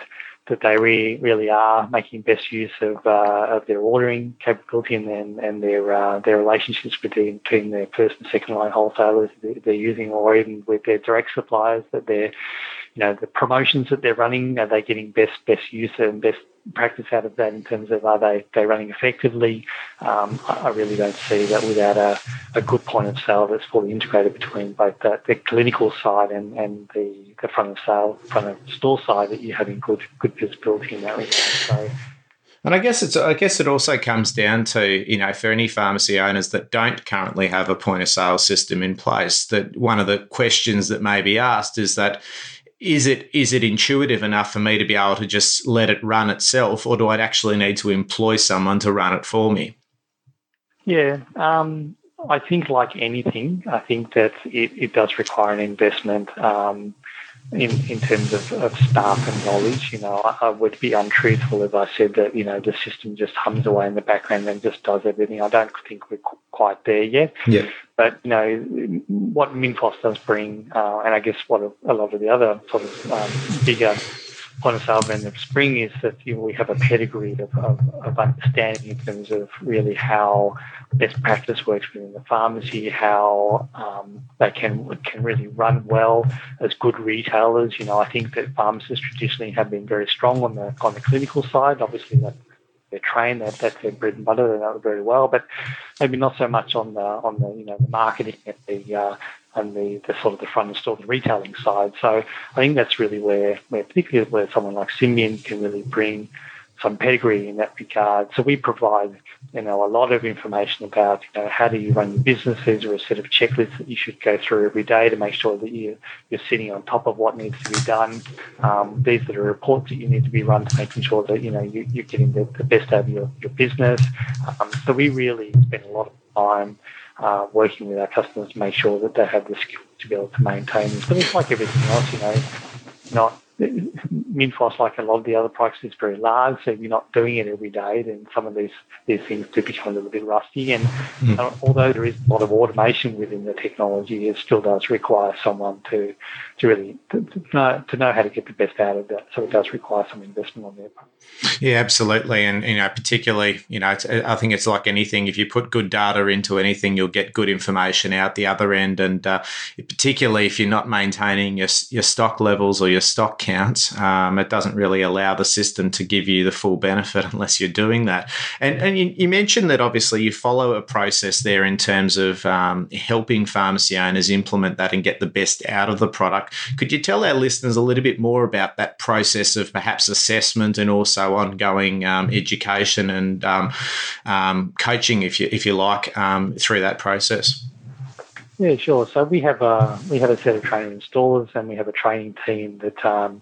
that they really, really are making best use of, uh, of their ordering capability and and, and their uh, their relationships between, between their first and second line wholesalers they're using, or even with their direct suppliers that they're you know the promotions that they're running are they getting best best use and best practice out of that in terms of are they they running effectively? Um, I really don't see that without a, a good point of sale that's fully integrated between both the, the clinical side and, and the, the front of sale front of store side that you're having good good visibility in that regard. So. And I guess it's I guess it also comes down to, you know, for any pharmacy owners that don't currently have a point of sale system in place, that one of the questions that may be asked is that, is it is it intuitive enough for me to be able to just let it run itself, or do I actually need to employ someone to run it for me? Yeah, um, I think like anything, I think that it, it does require an investment. Um, in, in terms of, of staff and knowledge. You know, I, I, would be untruthful if I said that, you know, the system just hums away in the background and just does everything. I don't think we're qu- quite there yet. Yeah. But, you know, what Minfos does bring, uh, and I guess what a, lot of the other sort of um, bigger point of sale vendors bring is that you know, we have a pedigree of, of, of, understanding in terms of really how best practice works within the pharmacy, how um, they can can really run well as good retailers. You know, I think that pharmacists traditionally have been very strong on the on the clinical side. Obviously, that they're trained, that that's their bread and butter, they know it very well, but maybe not so much on the on the you know the marketing and the uh, and the, the sort of the front of store, the retailing side. So I think that's really where, where particularly where someone like Symbion can really bring some pedigree in that regard. So we provide, you know, a lot of information about, you know, how do you run your business? These are a set of checklists that you should go through every day to make sure that you, you're sitting on top of what needs to be done. Um, these are the reports that you need to be run to making sure that, you know, you, are getting the, the, best out of your, your business. Um, so we really spend a lot of time uh, working with our customers to make sure that they have the skills to be able to maintain this. But it's like everything else, you know, not Minfos, like a lot of the other products, is very large, so if you're not doing it every day, then some of these these things do become a little bit rusty. And mm. uh, although there is a lot of automation within the technology, it still does require someone to to really to, to, know to know how to get the best out of that. So it does require some investment on their part. Yeah, absolutely, and you know, particularly, you know, I think it's like anything. If you put good data into anything, you'll get good information out the other end, and uh, particularly if you're not maintaining your your stock levels or your stock counts, um, it doesn't really allow the system to give you the full benefit unless you're doing that. And and you, you mentioned that obviously you follow a process there in terms of um, helping pharmacy owners implement that and get the best out of the product. Could you tell our listeners a little bit more about that process of perhaps assessment and also ongoing um, education and um, um, coaching, if you if you like, um, through that process? Yeah, sure. So we have a we have a set of training installers, and we have a training team that um,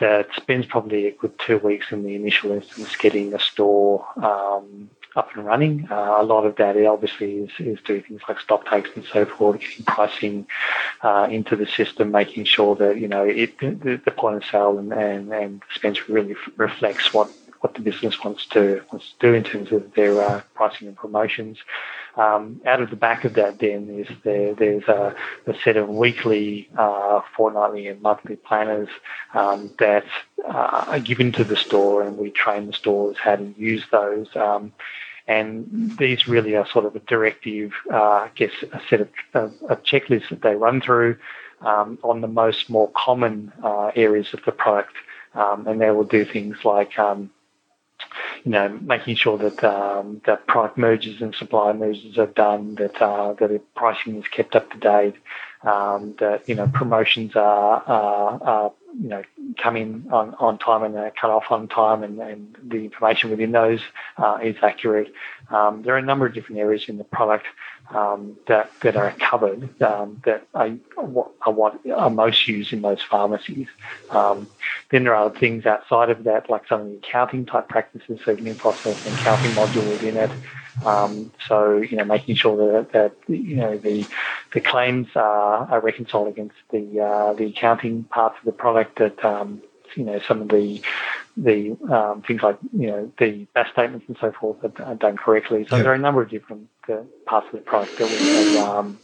that spends probably a good two weeks in the initial instance getting a store um, up and running. Uh, a lot of that obviously is, is doing things like stock takes and so forth, getting pricing uh, into the system, making sure that you know it, the, the point of sale and, and, and dispense really f- reflects what what the business wants to wants to do in terms of their uh, pricing and promotions. Um, out of the back of that, then is there, there's a, a, set of weekly, uh, fortnightly, and monthly planners um, that uh, are given to the store, and we train the stores how to use those. Um, and these really are sort of a directive, uh, I guess, a set of, of, of, checklists that they run through um, on the most more common uh, areas of the product. Um, and they will do things like um, you know, making sure that um, that product mergers and supply mergers are done, that uh, that pricing is kept up to date, um, that you know promotions are, are, are you know coming on, on time and cut off on time, and, and the information within those uh, is accurate. Um, there are a number of different areas in the product um, that that are covered um, that are, are what are most used in those pharmacies. Um, then there are things outside of that, like some of the accounting type practices. So MinFOS has an accounting module within it. Um, so you know, making sure that, that you know the the claims are, are reconciled against the uh, the accounting parts of the product. That um, you know some of the the um, things like you know the BAS statements and so forth are, done correctly. So yeah. there are a number of different uh, parts of the product that we have um,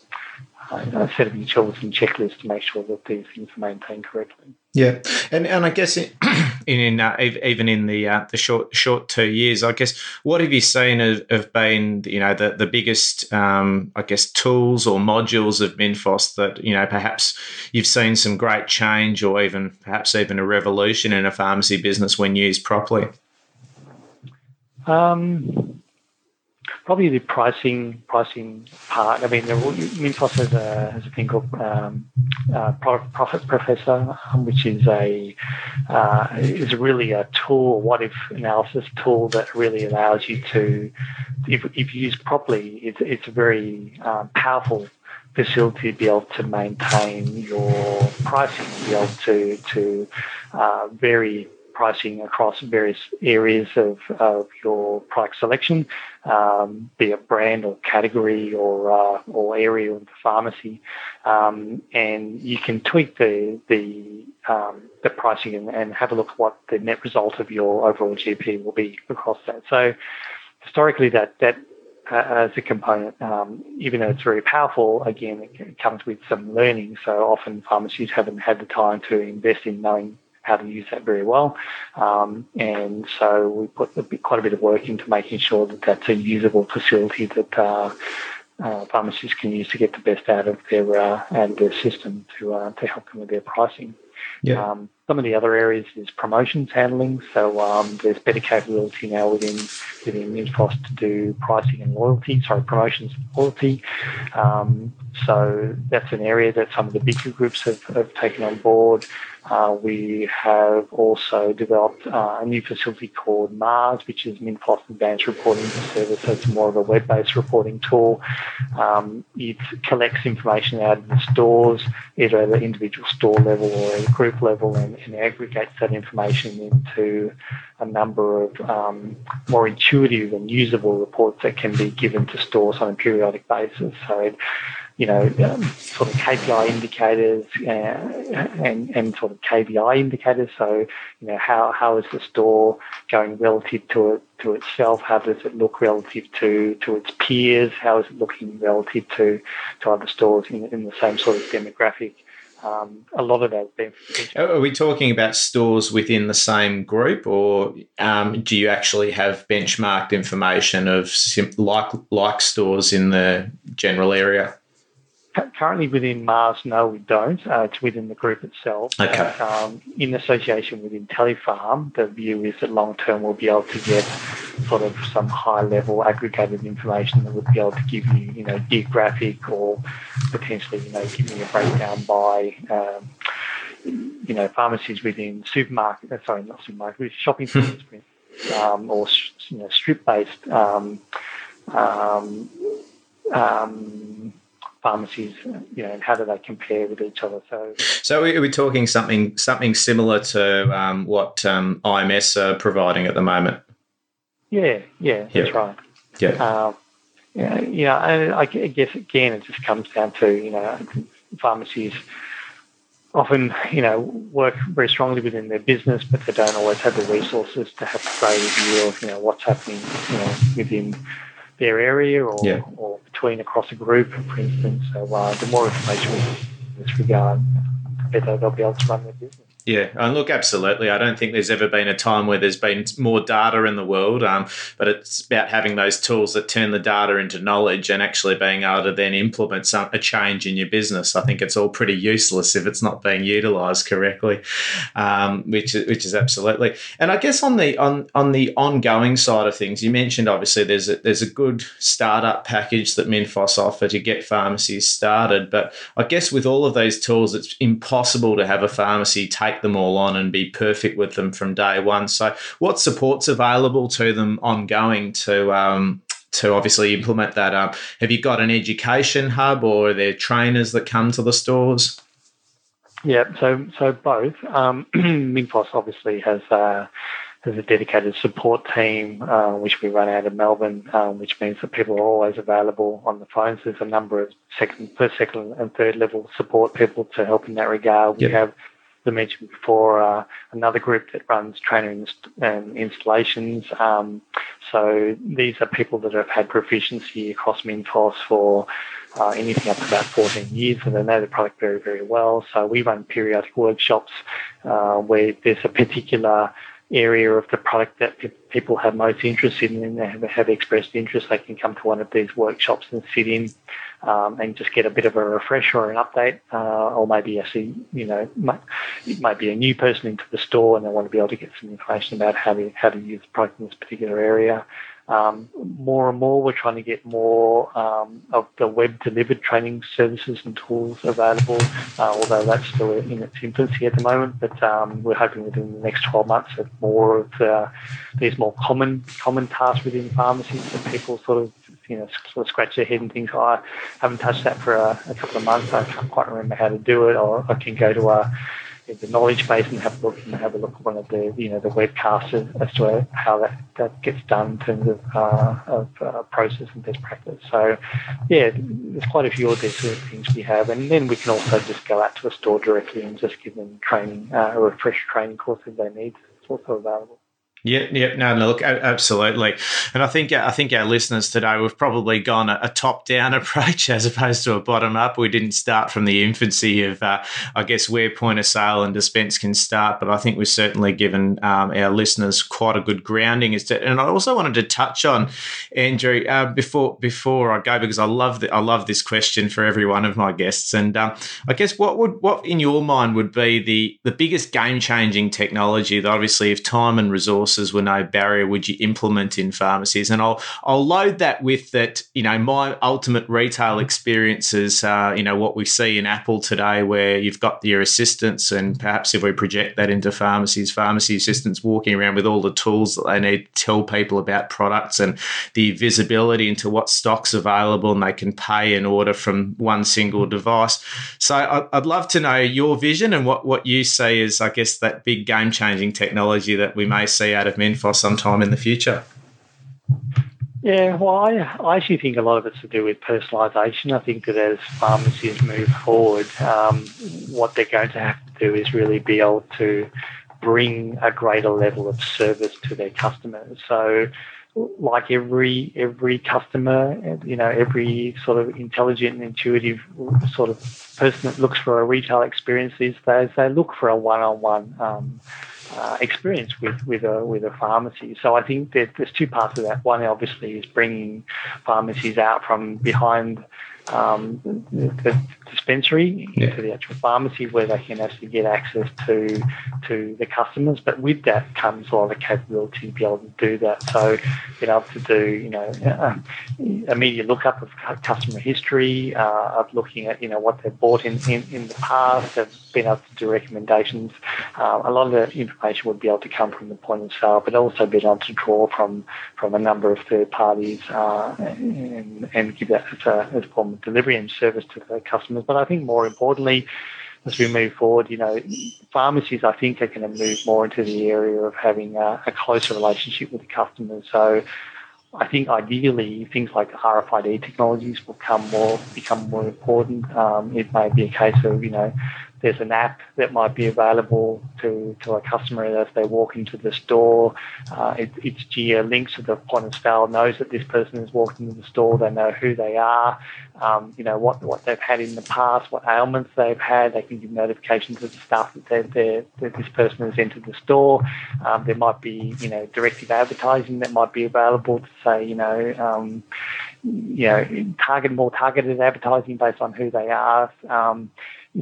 a set of utilities and checklists to make sure that these things are maintained correctly. Yeah, and and I guess in, in uh, even in the uh, the short short two years, I guess what have you seen have, have been you know the the biggest um, I guess tools or modules of MinFOS that you know perhaps you've seen some great change or even perhaps even a revolution in a pharmacy business when used properly. Um, probably the pricing pricing part. I mean, MinFOS has a has a thing called um, uh, Profit Professor, um, which is a uh, is really a tool, what if analysis tool that really allows you to, if, if used properly, it's it's a very um, powerful facility to be able to maintain your pricing, be able to to uh, vary pricing across various areas of, of your product selection, um, be it brand or category or uh, or area of the pharmacy, um, and you can tweak the the um, the pricing and, and, have a look at what the net result of your overall GP will be across that. So historically, that that uh, as a component, um, even though it's very powerful, again, it comes with some learning. So often pharmacies haven't had the time to invest in knowing how to use that very well. Um, and so we put a bit, quite a bit of work into making sure that that's a usable facility that uh, uh, pharmacists can use to get the best out of their uh, out of their system to uh, to help them with their pricing. Yeah. Um, some of the other areas is promotions handling. So um, there's better capability now within within MinFOS to do pricing and loyalty. Sorry, promotions and loyalty. Um, so that's an area that some of the bigger groups have, have taken on board. Uh, we have also developed uh, a new facility called MARS, which is MinFOS Advanced Reporting Service. So it's more of a web-based reporting tool. Um, it collects information out of the stores, either at an individual store level or at a group level, and, and aggregates that information into a number of um, more intuitive and usable reports that can be given to stores on a periodic basis. So it, you know, um, sort of KPI indicators uh, and, and sort of KVI indicators. So, you know, how, how is the store going relative to it, to itself? How does it look relative to, to its peers? How is it looking relative to, to other stores in, in the same sort of demographic? Um, a lot of that been. Are we talking about stores within the same group, or um, do you actually have benchmarked information of sim- like like stores in the general area? Currently within Mars, no, we don't. Uh, it's within the group itself. Okay. um, in association with IntelliPharm, the view is that long term we'll be able to get sort of some high level aggregated information that would be able to give you, you know, geographic or potentially, you know, give you a breakdown by, um, you know, pharmacies within supermarket, uh, sorry, not supermarket, shopping centres, um, or, you know, strip based um, um, um pharmacies, you know, and how do they compare with each other? So, so are we talking something something similar to um, what um, IMS are providing at the moment? Yeah, yeah, that's right. Yeah. Um, yeah, yeah, I, I guess again, it just comes down to you know, pharmacies often, you know, work very strongly within their business, but they don't always have the resources to have a great view of, you know, what's happening, you know, within their area or, yeah. or between across a group, for instance. So uh, the more information we in this regard, the better they'll be able to run their business. Yeah, and look, absolutely. I don't think there's ever been a time where there's been more data in the world, um, but it's about having those tools that turn the data into knowledge and actually being able to then implement some, a change in your business. I think it's all pretty useless if it's not being utilised correctly, um, which which is absolutely. And I guess on the on on the ongoing side of things, you mentioned obviously there's a, there's a good startup package that Minfos offer to get pharmacies started, but I guess with all of those tools, it's impossible to have a pharmacy take them all on and be perfect with them from day one. So, what support's available to them ongoing to um, to obviously implement that. Um, have you got an education hub, or are there trainers that come to the stores? Yeah, so so both. Um, Minfos obviously has uh, has a dedicated support team, uh, which we run out of Melbourne, um, which means that people are always available on the phones. There's a number of second, first, second, and third level support people to help in that regard. Yep. We have I mentioned before, uh, another group that runs training and installations. Um, so these are people that have had proficiency across Minfos for uh, anything up to about 14 years, and they know the product very, very well. So we run periodic workshops uh, where there's a particular area of the product that people have most interest in and have, have expressed interest, they can come to one of these workshops and sit in um, and just get a bit of a refresher or an update, uh, or maybe actually, you know, might, it might be a new person into the store and they want to be able to get some information about how to how to use the product in this particular area. Um, more and more, we're trying to get more um, of the web delivered training services and tools available, uh, although that's still in its infancy at the moment. But um, we're hoping within the next 12 months that more of the, these more common common tasks within pharmacies that people sort of you know sort of scratch their head and think, oh, I haven't touched that for a, a couple of months. I can't quite remember how to do it, or I can go to a the knowledge base and have a look and have a look at one of the you know the webcasts as to how that, that gets done in terms of, uh, of uh, process and best practice. So yeah, there's quite a few of these sort of things we have, and then we can also just go out to a store directly and just give them training, uh, a refresh training course if they need. It's also available. Yeah, yeah, no, no, look, absolutely, and I think I think our listeners today we've probably gone a, a top-down approach as opposed to a bottom-up. We didn't start from the infancy of, uh, I guess, where point of sale and dispense can start, but I think we've certainly given um, our listeners quite a good grounding. As to, and I also wanted to touch on Andrew uh, before before I go because I love the, I love this question for every one of my guests, and um, I guess what would what in your mind would be the the biggest game-changing technology that obviously, if time and resource were no barrier would you implement in pharmacies? And I'll I'll load that with that. You know, my ultimate retail experiences. Uh, you know, what we see in Apple today, where you've got your assistants, and perhaps if we project that into pharmacies, pharmacy assistants walking around with all the tools that they need to tell people about products and the visibility into what stock's available, and they can pay and order from one single device. So I'd love to know your vision and what what you see is, I guess, that big game changing technology that we may see out of Minfos sometime in the future? Yeah, well, I, I actually think a lot of it's to do with personalisation. I think that as pharmacies move forward, um, what they're going to have to do is really be able to bring a greater level of service to their customers. So, like every every customer, you know, every sort of intelligent and intuitive sort of person that looks for a retail experience these days, they look for a one-on-one um, uh, experience with with a with a pharmacy. So I think that there's two parts of that. One obviously is bringing pharmacies out from behind um, the, dispensary yeah. into the actual pharmacy where they can actually get access to to the customers. But with that comes a lot of capability to be able to do that. So being able to do you know uh, immediate lookup of customer history, uh, of looking at you know what they've bought in, in, in the past, of being able to do recommendations. Uh, a lot of the information would be able to come from the point of sale, but also being able to draw from from a number of third parties uh, and, and give that as a, as form delivery and service to the customers. But I think more importantly, as we move forward, you know, pharmacies I think are going to move more into the area of having a, a closer relationship with the customers. So I think ideally things like RFID technologies will come more become more important. Um, it may be a case of you know there's an app that might be available to, to a customer as they walk into the store. Uh, it, it's geo links to the point of sale, knows that this person is walking into the store. They know who they are, um, you know, what, what they've had in the past, what ailments they've had. They can give notifications to the staff that, they're, they're, that this person has entered the store. Um, there might be, you know, directive advertising that might be available to say, you know, um, you know, target more targeted advertising based on who they are. Um,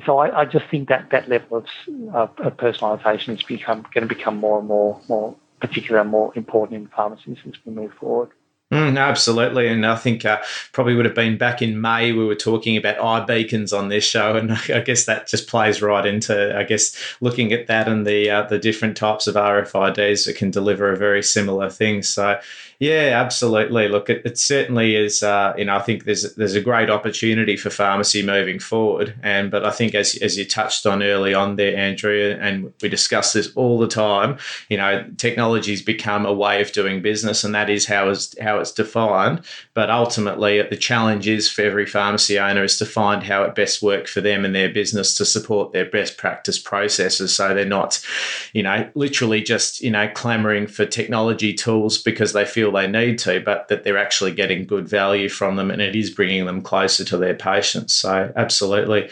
so I, I, just think that that level of, of, of personalisation is become going to become more and more more particular and more important in pharmacies as we move forward. Mm, absolutely, and I think uh, probably would have been back in May. We were talking about iBeacons on this show, and I guess that just plays right into I guess looking at that and the uh, the different types of RFIDs that can deliver a very similar thing. So yeah, absolutely. Look, it, it certainly is. Uh, you know, I think there's there's a great opportunity for pharmacy moving forward, and but I think as as you touched on early on there, Andrew, and we discuss this all the time. You know, technology's become a way of doing business, and that is how is how it's defined. But ultimately, the challenge is for every pharmacy owner is to find how it best works for them and their business to support their best practice processes, so they're not, you know, literally just you know clamoring for technology tools because they feel feel they need to, but that they're actually getting good value from them and it is bringing them closer to their patients. So, absolutely.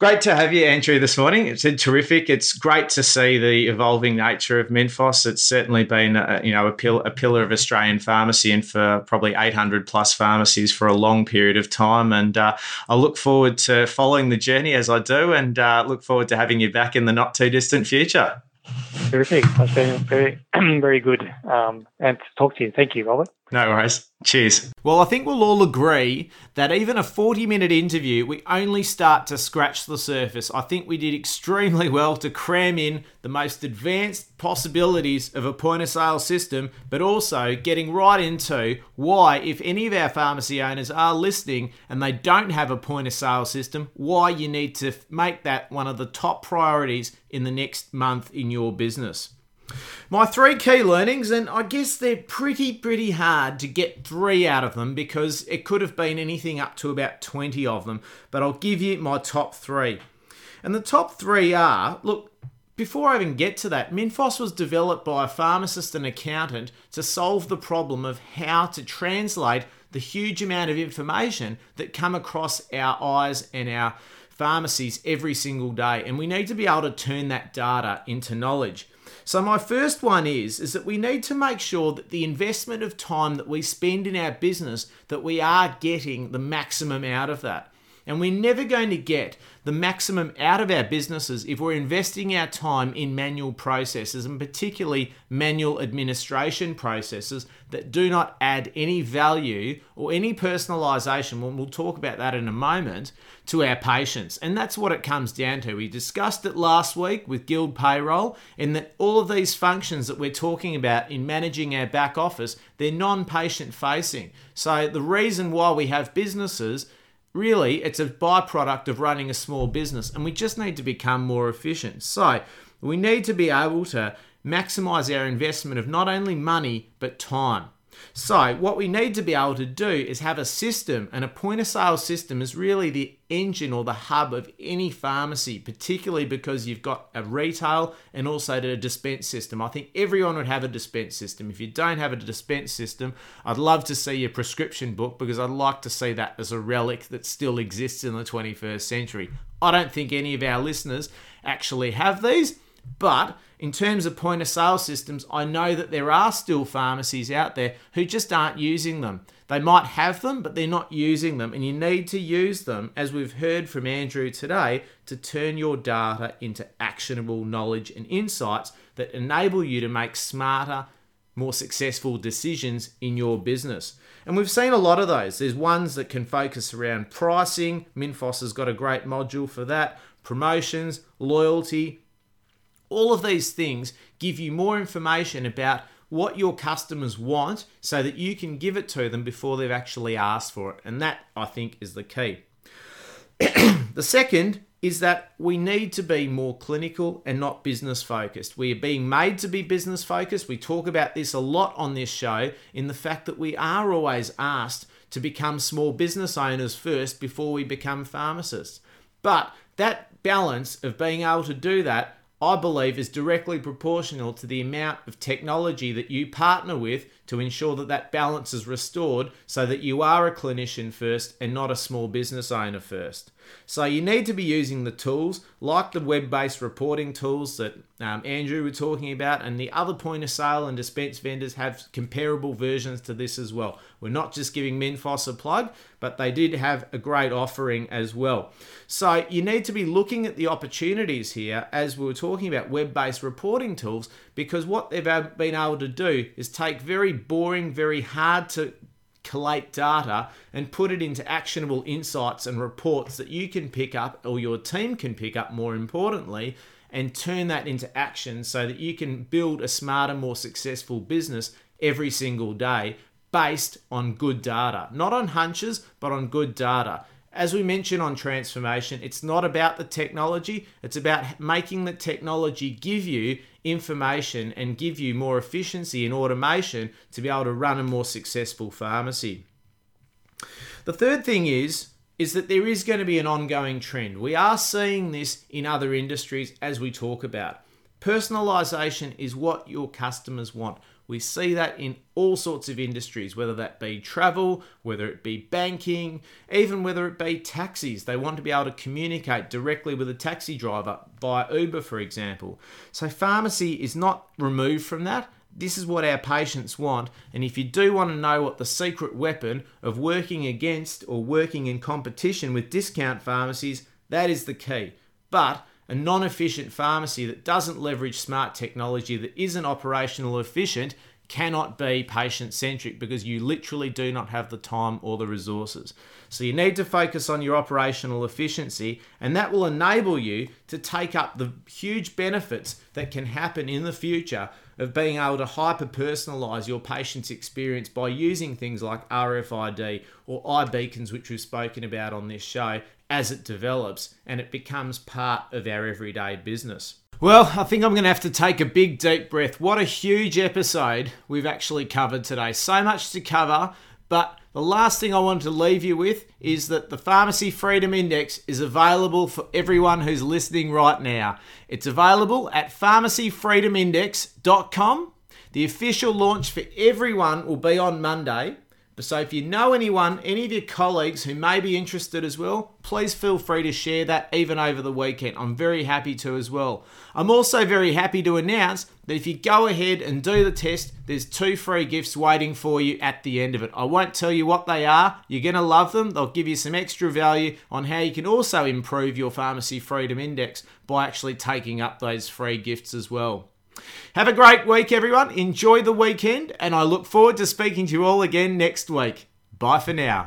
Great to have you, Andrew, this morning. It's terrific. It's great to see the evolving nature of Minfos. It's certainly been, a, you know, a, a pillar of Australian pharmacy and for probably 800 plus pharmacies for a long period of time. And uh, I look forward to following the journey as I do, and uh, look forward to having you back in the not too distant future. Terrific. That's been very, very good. Um, and to talk to you. Thank you, Robert. No worries. Cheers. Well, I think we'll all agree that even a 40 minute interview, we only start to scratch the surface. I think we did extremely well to cram in the most advanced possibilities of a point of sale system, but also getting right into why, if any of our pharmacy owners are listening and they don't have a point of sale system, why you need to make that one of the top priorities in the next month in your business. My three key learnings, and I guess they're pretty, pretty hard to get three out of them because it could have been anything up to about 20 of them, but I'll give you my top three. And the top three are look, before I even get to that, Minfos was developed by a pharmacist and accountant to solve the problem of how to translate the huge amount of information that come across our eyes and our pharmacies every single day. And we need to be able to turn that data into knowledge. So my first one is is that we need to make sure that the investment of time that we spend in our business that we are getting the maximum out of that. And we're never going to get the maximum out of our businesses if we're investing our time in manual processes and particularly manual administration processes that do not add any value or any personalization. We'll talk about that in a moment to our patients. And that's what it comes down to. We discussed it last week with Guild Payroll, in that all of these functions that we're talking about in managing our back office, they're non patient facing. So the reason why we have businesses really it's a byproduct of running a small business and we just need to become more efficient. So we need to be able to maximize our investment of not only money but time so, what we need to be able to do is have a system, and a point of sale system is really the engine or the hub of any pharmacy, particularly because you've got a retail and also a dispense system. I think everyone would have a dispense system. If you don't have a dispense system, I'd love to see your prescription book because I'd like to see that as a relic that still exists in the 21st century. I don't think any of our listeners actually have these, but in terms of point of sale systems, I know that there are still pharmacies out there who just aren't using them. They might have them, but they're not using them. And you need to use them, as we've heard from Andrew today, to turn your data into actionable knowledge and insights that enable you to make smarter, more successful decisions in your business. And we've seen a lot of those. There's ones that can focus around pricing. Minfos has got a great module for that. Promotions, loyalty, all of these things give you more information about what your customers want so that you can give it to them before they've actually asked for it. And that, I think, is the key. the second is that we need to be more clinical and not business focused. We are being made to be business focused. We talk about this a lot on this show in the fact that we are always asked to become small business owners first before we become pharmacists. But that balance of being able to do that I believe is directly proportional to the amount of technology that you partner with to ensure that that balance is restored so that you are a clinician first and not a small business owner first. So you need to be using the tools like the web-based reporting tools that um, Andrew was talking about, and the other point of sale and dispense vendors have comparable versions to this as well. We're not just giving Minfos a plug, but they did have a great offering as well. So you need to be looking at the opportunities here as we were talking about web-based reporting tools because what they've been able to do is take very boring, very hard to collate data and put it into actionable insights and reports that you can pick up or your team can pick up more importantly and turn that into action so that you can build a smarter more successful business every single day based on good data. Not on hunches but on good data. As we mentioned on transformation, it's not about the technology, it's about making the technology give you information and give you more efficiency and automation to be able to run a more successful pharmacy. The third thing is is that there is going to be an ongoing trend. We are seeing this in other industries as we talk about. Personalization is what your customers want. We see that in all sorts of industries, whether that be travel, whether it be banking, even whether it be taxis. They want to be able to communicate directly with a taxi driver via Uber, for example. So, pharmacy is not removed from that. This is what our patients want. And if you do want to know what the secret weapon of working against or working in competition with discount pharmacies, that is the key. But a non efficient pharmacy that doesn't leverage smart technology, that isn't operational efficient, cannot be patient centric because you literally do not have the time or the resources. So you need to focus on your operational efficiency, and that will enable you to take up the huge benefits that can happen in the future of being able to hyper personalize your patient's experience by using things like RFID or iBeacons, which we've spoken about on this show, as it develops and it becomes part of our everyday business. Well, I think I'm going to have to take a big deep breath. What a huge episode we've actually covered today. So much to cover, but the last thing I want to leave you with is that the Pharmacy Freedom Index is available for everyone who's listening right now. It's available at pharmacyfreedomindex.com. The official launch for everyone will be on Monday. So if you know anyone, any of your colleagues who may be interested as well, please feel free to share that even over the weekend. I'm very happy to as well. I'm also very happy to announce that if you go ahead and do the test, there's two free gifts waiting for you at the end of it. I won't tell you what they are. You're going to love them. They'll give you some extra value on how you can also improve your pharmacy freedom index by actually taking up those free gifts as well. Have a great week, everyone. Enjoy the weekend, and I look forward to speaking to you all again next week. Bye for now.